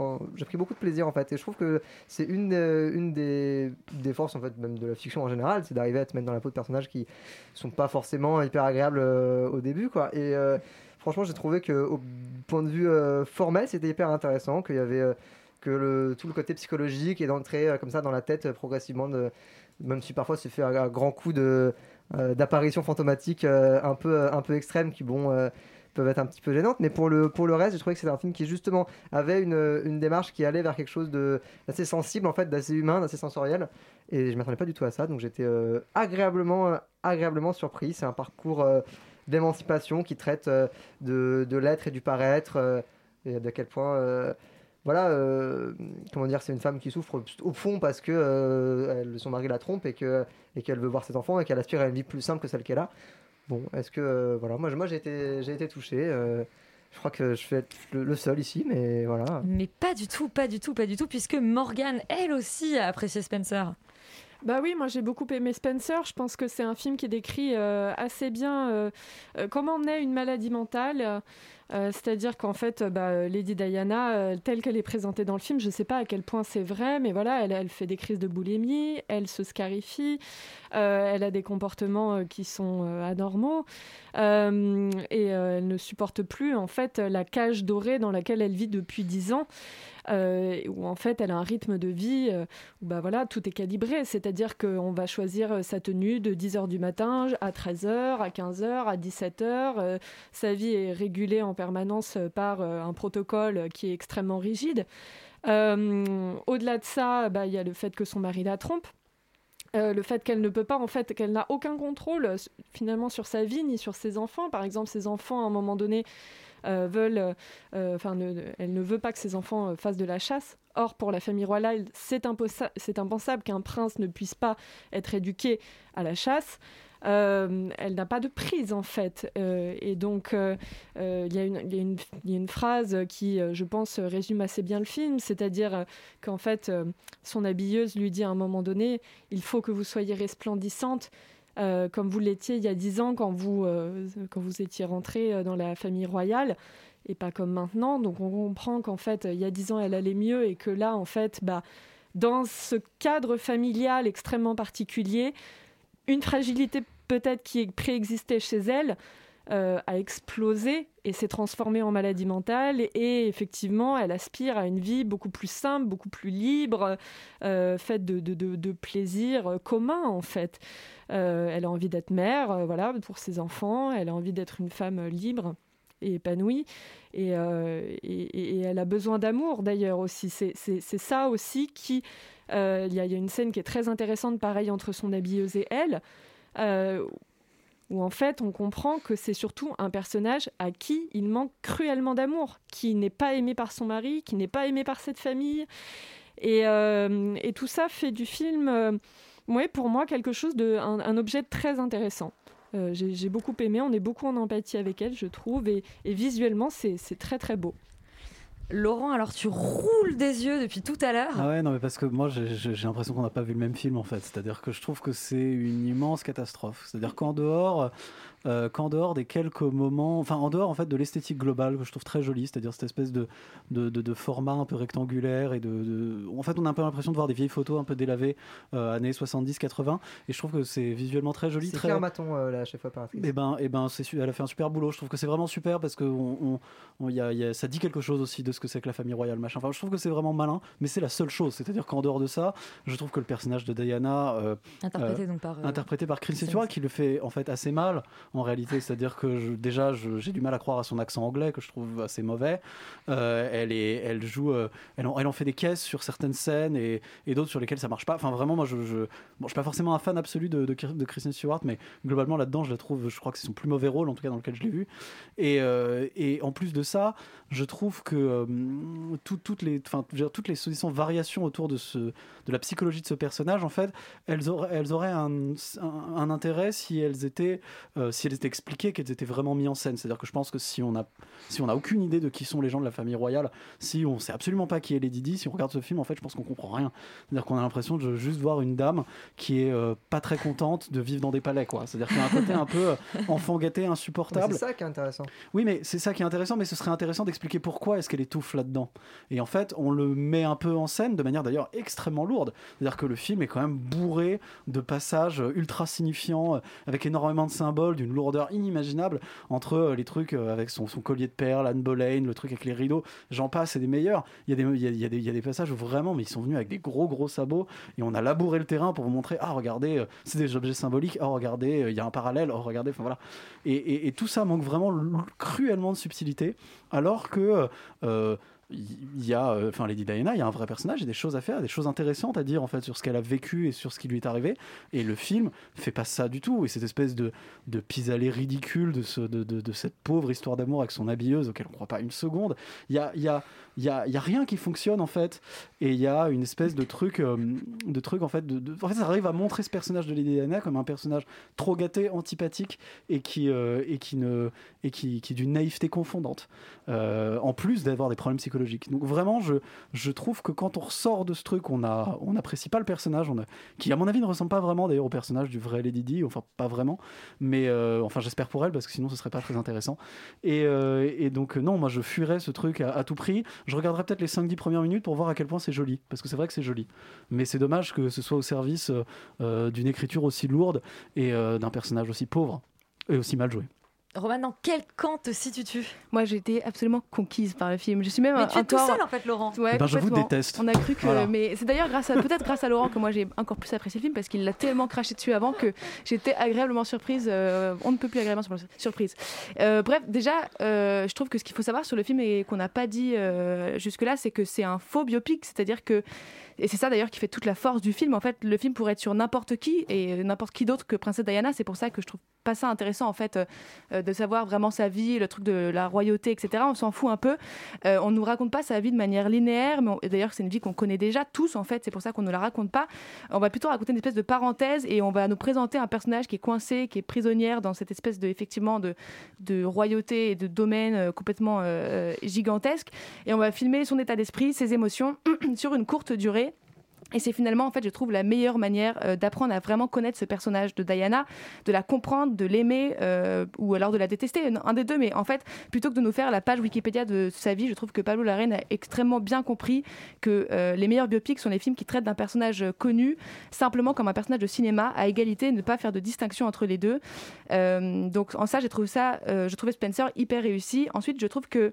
pris beaucoup de plaisir en fait. Et je trouve que c'est une, euh, une des, des forces en fait, même de la fiction en général, c'est d'arriver à te mettre dans la peau de personnages qui sont pas forcément hyper agréables euh, au début, quoi. Et euh, franchement, j'ai trouvé que au point de vue euh, formel, c'était hyper intéressant, qu'il y avait euh, tout le côté psychologique et d'entrer euh, comme ça dans la tête euh, progressivement même si parfois c'est fait grands coups de euh, d'apparitions fantomatiques un peu un peu extrêmes qui bon peuvent être un petit peu gênantes. Mais pour le pour le reste j'ai trouvé que c'était un film qui justement avait une, une démarche qui allait vers quelque chose d'assez sensible en fait d'assez humain d'assez sensoriel. Et je m'attendais pas du tout à ça donc j'étais agréablement agréablement surpris. C'est un parcours d'émancipation qui traite de, de l'être et du paraître et de quel point voilà, euh, comment dire, c'est une femme qui souffre au fond parce que euh, elle- son mari la trompe et que et qu'elle veut voir ses enfants et qu'elle aspire à une vie plus simple que celle qu'elle a. Bon, est-ce que euh, voilà, moi, moi j'ai été j'ai été touché. euh, je crois que je vais être le, le seul ici, mais voilà. Mais pas du tout, pas du tout, pas du tout, puisque Morgane, elle aussi, a apprécié Spencer. Bah oui, moi j'ai beaucoup aimé Spencer. Je pense que c'est un film qui décrit euh, assez bien euh, comment naît une maladie mentale. Euh, C'est-à-dire qu'en fait, euh, bah, Lady Diana, euh, telle qu'elle est présentée dans le film, je ne sais pas à quel point c'est vrai, mais voilà, elle, elle fait des crises de boulimie, elle se scarifie, elle a des comportements qui sont anormaux, et elle ne supporte plus en fait la cage dorée dans laquelle elle vit depuis 10 ans. euh, où en fait elle a un rythme de vie où bah voilà tout est calibré c'est-à-dire qu'on va choisir sa tenue de 10h du matin à 13h à 15h à 17h euh, sa vie est régulée en permanence euh, par euh, un protocole qui est extrêmement rigide Euh, au-delà de ça bah, il y a le fait que son mari la trompe le fait qu'elle ne peut pas, en fait, qu'elle n'a aucun contrôle finalement sur sa vie ni sur ses enfants. Par exemple, ses enfants, à un moment donné, veulent, enfin, elle ne veut pas que ses enfants fassent de la chasse. Or, pour la famille royale, c'est impensable qu'un prince ne puisse pas être éduqué à la chasse. Euh, elle n'a pas de prise en fait. Euh, et donc, euh, il y, a une- phrase qui, je pense, résume assez bien le film, c'est-à-dire qu'en fait, son habilleuse lui dit à un moment donné, il faut que vous soyez resplendissante. comme vous l'étiez il y a dix ans quand vous, quand vous étiez rentrée euh, dans la famille royale et pas comme maintenant. Donc on comprend qu'en fait, il y a dix ans, elle allait mieux et que là, en fait, bah, dans ce cadre familial extrêmement particulier, une fragilité peut-être qui préexistait chez elle euh, a explosé et s'est transformée en maladie mentale et, effectivement elle aspire à une vie beaucoup plus simple, beaucoup plus libre, euh, faite de, plaisirs euh, communs en fait. Elle a envie d'être mère, voilà, pour ses enfants, elle a envie d'être une femme libre et épanouie et, elle a besoin d'amour d'ailleurs aussi. C'est ça aussi qui... euh, Il y, a- une scène qui est très intéressante pareil entre son habilleuse et elle. euh, où en fait on comprend que c'est surtout un personnage à qui il manque cruellement d'amour, qui n'est pas aimé par son mari, qui n'est pas aimé par cette famille. Et, euh, tout ça fait du film, pour moi, quelque chose de, un, objet très intéressant. J'ai beaucoup aimé, on est beaucoup en empathie avec elle, je trouve, et, et visuellement, c'est très très beau. Laurent, alors tu roules des yeux depuis tout à l'heure. Ah ouais, non, mais parce que moi j'ai l'impression qu'on n'a pas vu le même film en fait. C'est-à-dire que je trouve que c'est une immense catastrophe. C'est-à-dire qu'en dehors, euh, qu'en dehors des quelques moments, enfin en dehors en fait de l'esthétique globale que je trouve très jolie, c'est-à-dire cette espèce de, de, de- de format un peu rectangulaire et de, de- En fait, on a un peu l'impression de voir des vieilles photos un peu délavées, euh, années 70-80, et je trouve que c'est visuellement très joli. C'est très... Claire Maton, euh, la chef opératrice. Eh ben, eh ben, c'est su- elle a fait un super boulot. Je trouve que c'est vraiment super parce que on, on- on- y a- y a- ça dit quelque chose aussi de ce que c'est que la famille royale, machin. Enfin, je trouve que c'est vraiment malin, mais c'est la seule chose. C'est-à-dire qu'en dehors de ça, je trouve que le personnage de Diana, euh, Interprété euh, donc par, euh, interprété par Kristen Stewart, qui le fait en fait assez mal en réalité. C'est-à-dire que je- déjà, j'ai du mal à croire à son accent anglais que je trouve assez mauvais. Euh, elle, est, elle joue, euh, elle, en, fait des caisses sur certaines scènes et, d'autres sur lesquelles ça marche pas. Enfin, vraiment, moi, je, je, bon, je suis pas forcément un fan absolu de, de, Stewart, mais globalement là-dedans, je la trouve, je crois que c'est son plus mauvais rôle, en tout cas dans lequel je l'ai vu. Et, euh, en plus de ça, je trouve que tout- toutes les, enfin, toutes les variations autour de ce, de la psychologie de ce personnage, en fait, elles auraient, un, un, intérêt si elles étaient, si elles étaient expliquées, qu'elles étaient vraiment mises en scène. C'est-à-dire que je pense que si on a, si on a aucune idée de qui sont les gens de la famille royale, si on sait absolument pas qui est Lady Di, si on regarde ce film, en fait, je pense qu'on comprend rien. C'est-à-dire qu'on a l'impression de juste voir une dame qui est euh, pas très contente de vivre dans des palais, quoi. C'est-à-dire qu'il y a un côté un peu euh, enfant gâté, insupportable. C'est ça qui est intéressant. Oui, mais c'est ça qui est intéressant, mais ce serait intéressant d'expliquer pourquoi est-ce qu'elle étouffe là-dedans. Et en fait, on le met un peu en scène de manière d'ailleurs extrêmement lourde. C'est-à-dire que le film est quand même bourré de passages euh, ultra signifiants, avec énormément de symboles, lourdeur inimaginable, entre euh, les trucs euh, avec son, son collier de perles, Anne Boleyn, le truc avec les rideaux, j'en passe, c'est des meilleurs. Il y, a des, il, y a, des, passages où vraiment, mais ils sont venus avec des gros gros sabots, et on a labouré le terrain pour vous montrer, ah regardez, euh, c'est des objets symboliques, oh regardez, il y a un parallèle, oh regardez, enfin voilà. Et, et- tout ça manque vraiment cruellement de subtilité, alors que il y a, euh, enfin Lady Diana, il y a un vrai personnage, il y a des choses à faire, des choses intéressantes à dire en fait sur ce qu'elle a vécu et sur ce qui lui est arrivé. Et le film fait pas ça du tout. Et cette espèce de, de pis-aller ridicule de, ce, de, de, cette pauvre histoire d'amour avec son habilleuse auquel on croit pas une seconde. Il y a, y a, y a, y a rien qui fonctionne en fait. Et il y a une espèce de truc, euh, de truc en fait, en fait, ça arrive à montrer ce personnage de Lady Diana comme un personnage trop gâté, antipathique et qui, euh, et qui ne, et qui, qui est d'une naïveté confondante. Euh, en plus d'avoir des problèmes psychologiques. Donc vraiment, je, je trouve que quand on ressort de ce truc, on a, on n'apprécie pas le personnage, qui à mon avis ne ressemble pas vraiment d'ailleurs au personnage du vrai Lady Di, enfin pas vraiment, mais euh, enfin j'espère pour elle parce que sinon ce serait pas très intéressant. Et, euh, et donc euh, non, moi je fuirais ce truc à, tout prix. Je regarderai peut-être les 5-10 premières minutes pour voir à quel point c'est joli, parce que c'est vrai que c'est joli. Mais c'est dommage que ce soit au service d'une écriture aussi lourde et d'un personnage aussi pauvre et aussi mal joué. Roman, dans quel camp te situes-tu? Moi, j'ai été absolument conquise par le film. Je suis même Mais un- tu es tout seul en fait, Laurent. Ouais, Eh ben, je vous déteste. On a cru que, Voilà. mais c'est d'ailleurs grâce à peut-être grâce à Laurent que moi j'ai encore plus apprécié le film parce qu'il l'a tellement craché dessus avant que j'étais agréablement surprise. euh, on ne peut plus agréablement sur- surprise. Euh, bref, déjà, euh, je trouve que ce qu'il faut savoir sur le film et qu'on n'a pas dit euh, jusque-là, c'est que c'est un faux biopic, c'est-à-dire que et c'est ça d'ailleurs qui fait toute la force du film. En fait, le film pourrait être sur n'importe qui et n'importe qui d'autre que Princesse Diana. C'est pour ça que je trouve pas ça intéressant en fait euh, euh, de savoir vraiment sa vie, le truc de la royauté, etc. On s'en fout un peu. Euh, on nous raconte pas sa vie de manière linéaire, mais d'ailleurs c'est une vie qu'on connaît déjà tous en fait. C'est pour ça qu'on ne la raconte pas. On va plutôt raconter une espèce de parenthèse et on va nous présenter un personnage qui est coincé, qui est prisonnière dans cette espèce de effectivement de, de royauté et de domaine euh, complètement gigantesque. Et on va filmer son état d'esprit, ses émotions [clears throat] sur une courte durée. Et c'est finalement, en fait, je trouve la meilleure manière euh, d'apprendre à vraiment connaître ce personnage de Diana, de la comprendre, de l'aimer, euh, ou alors de la détester, un des deux. Mais en fait, plutôt que de nous faire la page Wikipédia de sa vie, je trouve que Pablo Larraine a extrêmement bien compris que euh, les meilleurs biopics sont les films qui traitent d'un personnage connu simplement comme un personnage de cinéma, à égalité, ne pas faire de distinction entre les deux. Donc en ça, j'ai trouvé ça, je trouvais Spencer hyper réussi. Ensuite, je trouve que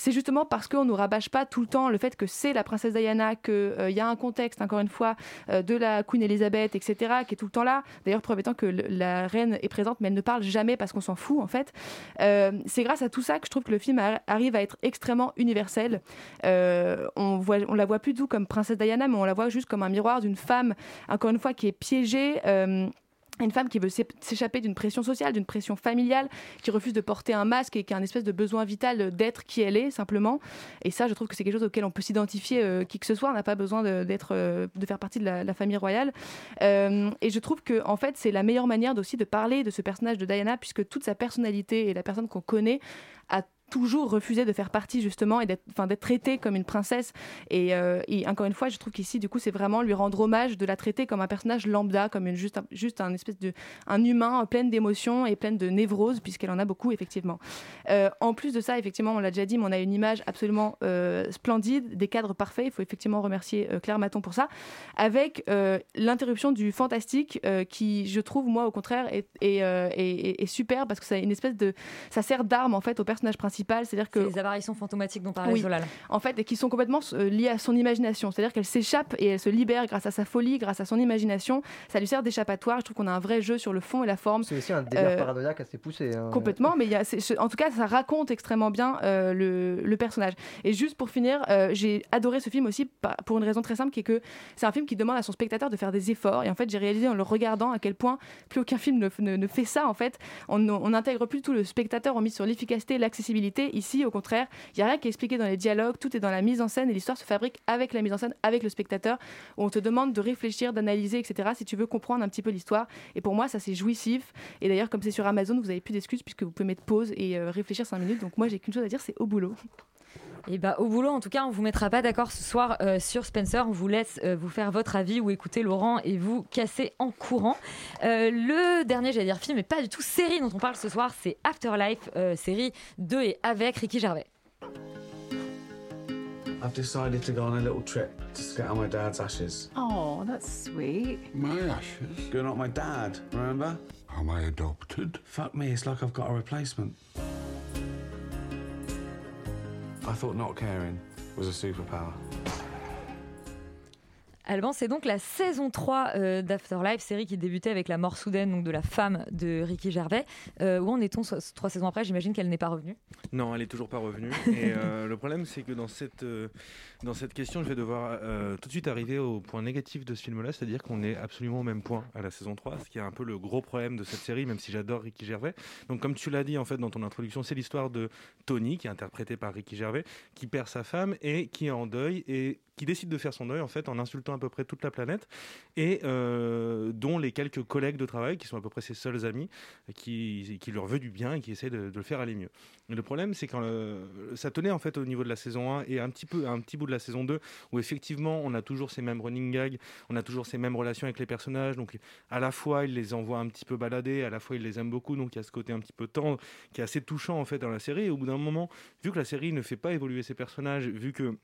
c'est justement parce qu'on nous rabâche pas tout le temps le fait que c'est la princesse Diana, qu'il y a un contexte, encore une fois, euh, de la Queen Elizabeth, etc., qui est tout le temps là. D'ailleurs, preuve étant que la reine est présente, mais elle ne parle jamais parce qu'on s'en fout, en fait. Euh, c'est grâce à tout ça que je trouve que le film arrive à être extrêmement universel. Euh, on, voit, on la voit plus du tout comme princesse Diana, mais on la voit juste comme un miroir d'une femme, encore une fois, qui est piégée. Euh, une femme qui veut s'échapper d'une pression sociale, d'une pression familiale, qui refuse de porter un masque et qui a un espèce de besoin vital d'être qui elle est simplement. Et ça, je trouve que c'est quelque chose auquel on peut s'identifier euh, qui que ce soit. On n'a pas besoin de, euh, faire partie de la, famille royale. Euh, et je trouve que en fait, c'est la meilleure manière aussi de parler de ce personnage de Diana, puisque toute sa personnalité et la personne qu'on connaît a toujours refusé de faire partie justement et d'être enfin traitée comme une princesse. Et, euh, et encore une fois je trouve qu'ici du coup c'est vraiment lui rendre hommage de la traiter comme un personnage lambda comme une juste un, juste un espèce de un humain plein d'émotions et plein de névroses puisqu'elle en a beaucoup effectivement. Euh, en plus de ça effectivement on l'a déjà dit mais on a une image absolument euh, splendide des cadres parfaits. Il faut effectivement remercier Claire Maton pour ça. Avec l'interruption du fantastique qui je trouve moi au contraire est, est, est- est- super parce que a une espèce de ça sert d'arme en fait au personnage principal principal, c'est-à-dire que Les apparitions fantomatiques dont parlait Oui. Solal. en fait, et qui sont complètement euh, liées à son imagination. C'est-à-dire qu'elle s'échappe et elle se libère grâce à sa folie, grâce à son imagination. Ça lui sert d'échappatoire. Je trouve qu'on a un vrai jeu sur le fond et la forme. C'est aussi un délire Euh, paranoïaque assez poussé. hein. Complètement, mais y a, en tout cas, ça raconte extrêmement bien euh, le, le personnage. Et juste pour finir, euh, j'ai adoré ce film aussi pour une raison très simple, qui est que c'est un film qui demande à son spectateur de faire des efforts. Et en fait, j'ai réalisé en le regardant à quel point plus aucun film ne, ne- ne fait ça. En fait, on on n'intègre plus tout le spectateur, on mise sur l'efficacité, l'accessibilité. Ici, au contraire, il n'y a rien qui est expliqué dans les dialogues, tout est dans la mise en scène et l'histoire se fabrique avec la mise en scène, avec le spectateur, on te demande de réfléchir, d'analyser, etc. si tu veux comprendre un petit peu l'histoire. Et pour moi, ça c'est jouissif. Et d'ailleurs, comme c'est sur Amazon, vous avez plus d'excuses puisque vous pouvez mettre pause et euh, réfléchir 5 minutes. Donc moi, j'ai qu'une chose à dire, c'est au boulot. Et bah au boulot, en tout cas, on vous mettra pas d'accord ce soir euh, sur Spencer. On vous laisse euh, vous faire votre avis ou écouter Laurent et vous casser en courant. Euh, le dernier, j'allais dire film, mais pas du tout série dont on parle ce soir, c'est Afterlife, euh, série de et avec Ricky Gervais. I've decided to go on a little trip to scatter my dad's ashes. Oh, that's sweet. My ashes? You're not my dad, remember? Am I adopted? Fuck me, it's like I've got a replacement. I thought not caring was a superpower. Alban, c'est donc la saison 3 euh, d'Afterlife, série qui débutait avec la mort soudaine donc de la femme de Ricky Gervais. Euh, où en est-on trois saisons après? J'imagine qu'elle n'est pas revenue. Non, elle est toujours pas revenue. [laughs] Et euh, le problème, c'est que dans cette, dans cette question, je vais devoir tout de suite arriver au point négatif de ce film-là, c'est-à-dire qu'on est absolument au même point à la saison 3, ce qui est un peu le gros problème de cette série, même si j'adore Ricky Gervais. Donc, comme tu l'as dit en fait dans ton introduction, c'est l'histoire de Tony, qui est interprété par Ricky Gervais, qui perd sa femme et qui est en deuil et qui décide de faire son deuil en fait en insultant peu près toute la planète et euh, dont les quelques collègues de travail qui sont à peu près ses seuls amis qui, qui leur veut du bien et qui essaient de, le faire aller mieux. Le problème c'est quand le- ça tenait en fait au niveau de la saison 1 et un petit peu un petit bout de la saison 2 où effectivement on a toujours ces mêmes running gags, on a toujours ces mêmes relations avec les personnages donc à la fois il les envoie un petit peu balader, à la fois il les aime beaucoup donc il y a ce côté un petit peu tendre qui est assez touchant en fait dans la série et au bout d'un moment vu que la série ne fait pas évoluer ses personnages, vu que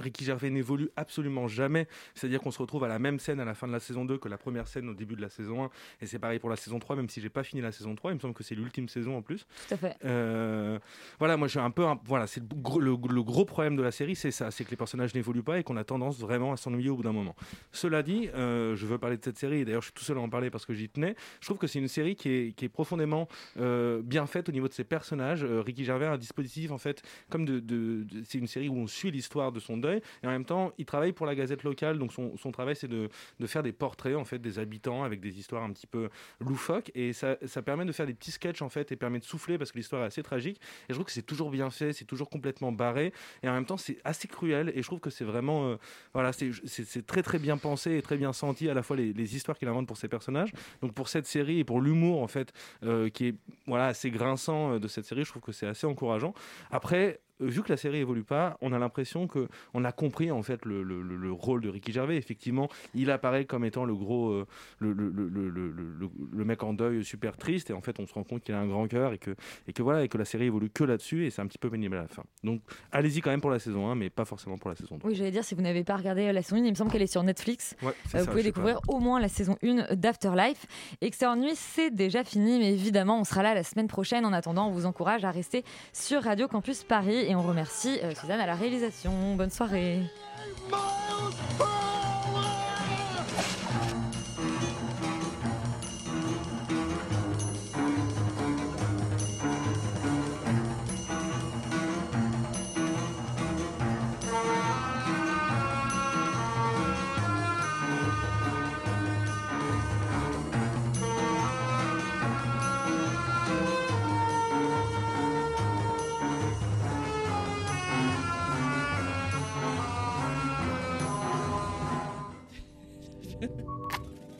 Ricky Gervais n'évolue absolument jamais, c'est-à-dire qu'on se retrouve à la même scène à la fin de la saison 2 que la première scène au début de la saison 1, et c'est pareil pour la saison 3, même si j'ai pas fini la saison 3, il me semble que c'est l'ultime saison en plus. Tout à fait. Euh, voilà, moi suis un peu, un- voilà, c'est le gros, le, le gros problème de la série, c'est ça, c'est que les personnages n'évoluent pas et qu'on a tendance vraiment à s'ennuyer au bout d'un moment. Cela dit, euh, je veux parler de cette série, et d'ailleurs je suis tout seul à en parler parce que j'y tenais. Je trouve que c'est une série qui est, qui est profondément euh, bien faite au niveau de ses personnages. Ricky Gervais a un dispositif en fait, comme de, de- de- c'est une série où on suit l'histoire de son et en même temps il travaille pour la Gazette locale, donc son, travail c'est de, faire des portraits en fait des habitants avec des histoires un petit peu loufoques. Et ça, ça permet de faire des petits sketchs en fait et permet de souffler parce que l'histoire est assez tragique. Et je trouve que c'est toujours bien fait, c'est toujours complètement barré. Et en même temps c'est assez cruel. Et je trouve que c'est vraiment euh, voilà c'est très très bien pensé et très bien senti à la fois les, histoires qu'il invente pour ses personnages. Donc pour cette série et pour l'humour en fait euh, qui est voilà assez grinçant euh, de cette série je trouve que c'est assez encourageant. Après vu que la série évolue pas, on a l'impression que on a compris en fait le, le- le- le rôle de Ricky Gervais. Effectivement, il apparaît comme étant le gros, euh, le, le- mec en deuil super triste, et en fait, on se rend compte qu'il a un grand cœur et que et que voilà et que la série évolue que là-dessus, et c'est un petit peu pénible à la fin. Donc, allez-y quand même pour la saison 1, mais pas forcément pour la saison 2. Oui, j'allais dire, si vous n'avez pas regardé la saison 1, il me semble qu'elle est sur Netflix. Ouais, c'est Euh, vous ça, pouvez je sais découvrir pas. au moins la saison 1 d'Afterlife. Extérieur Nuit, c'est déjà fini, mais évidemment, on sera là la semaine prochaine. En attendant, on vous encourage à rester sur Radio Campus Paris et on remercie euh, Suzanne à la réalisation. Bonne soirée.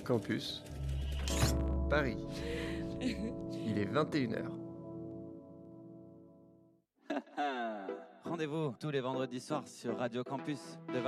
Campus. Paris. Il est 21h. [laughs] Rendez-vous tous les vendredis soirs sur Radio Campus de 20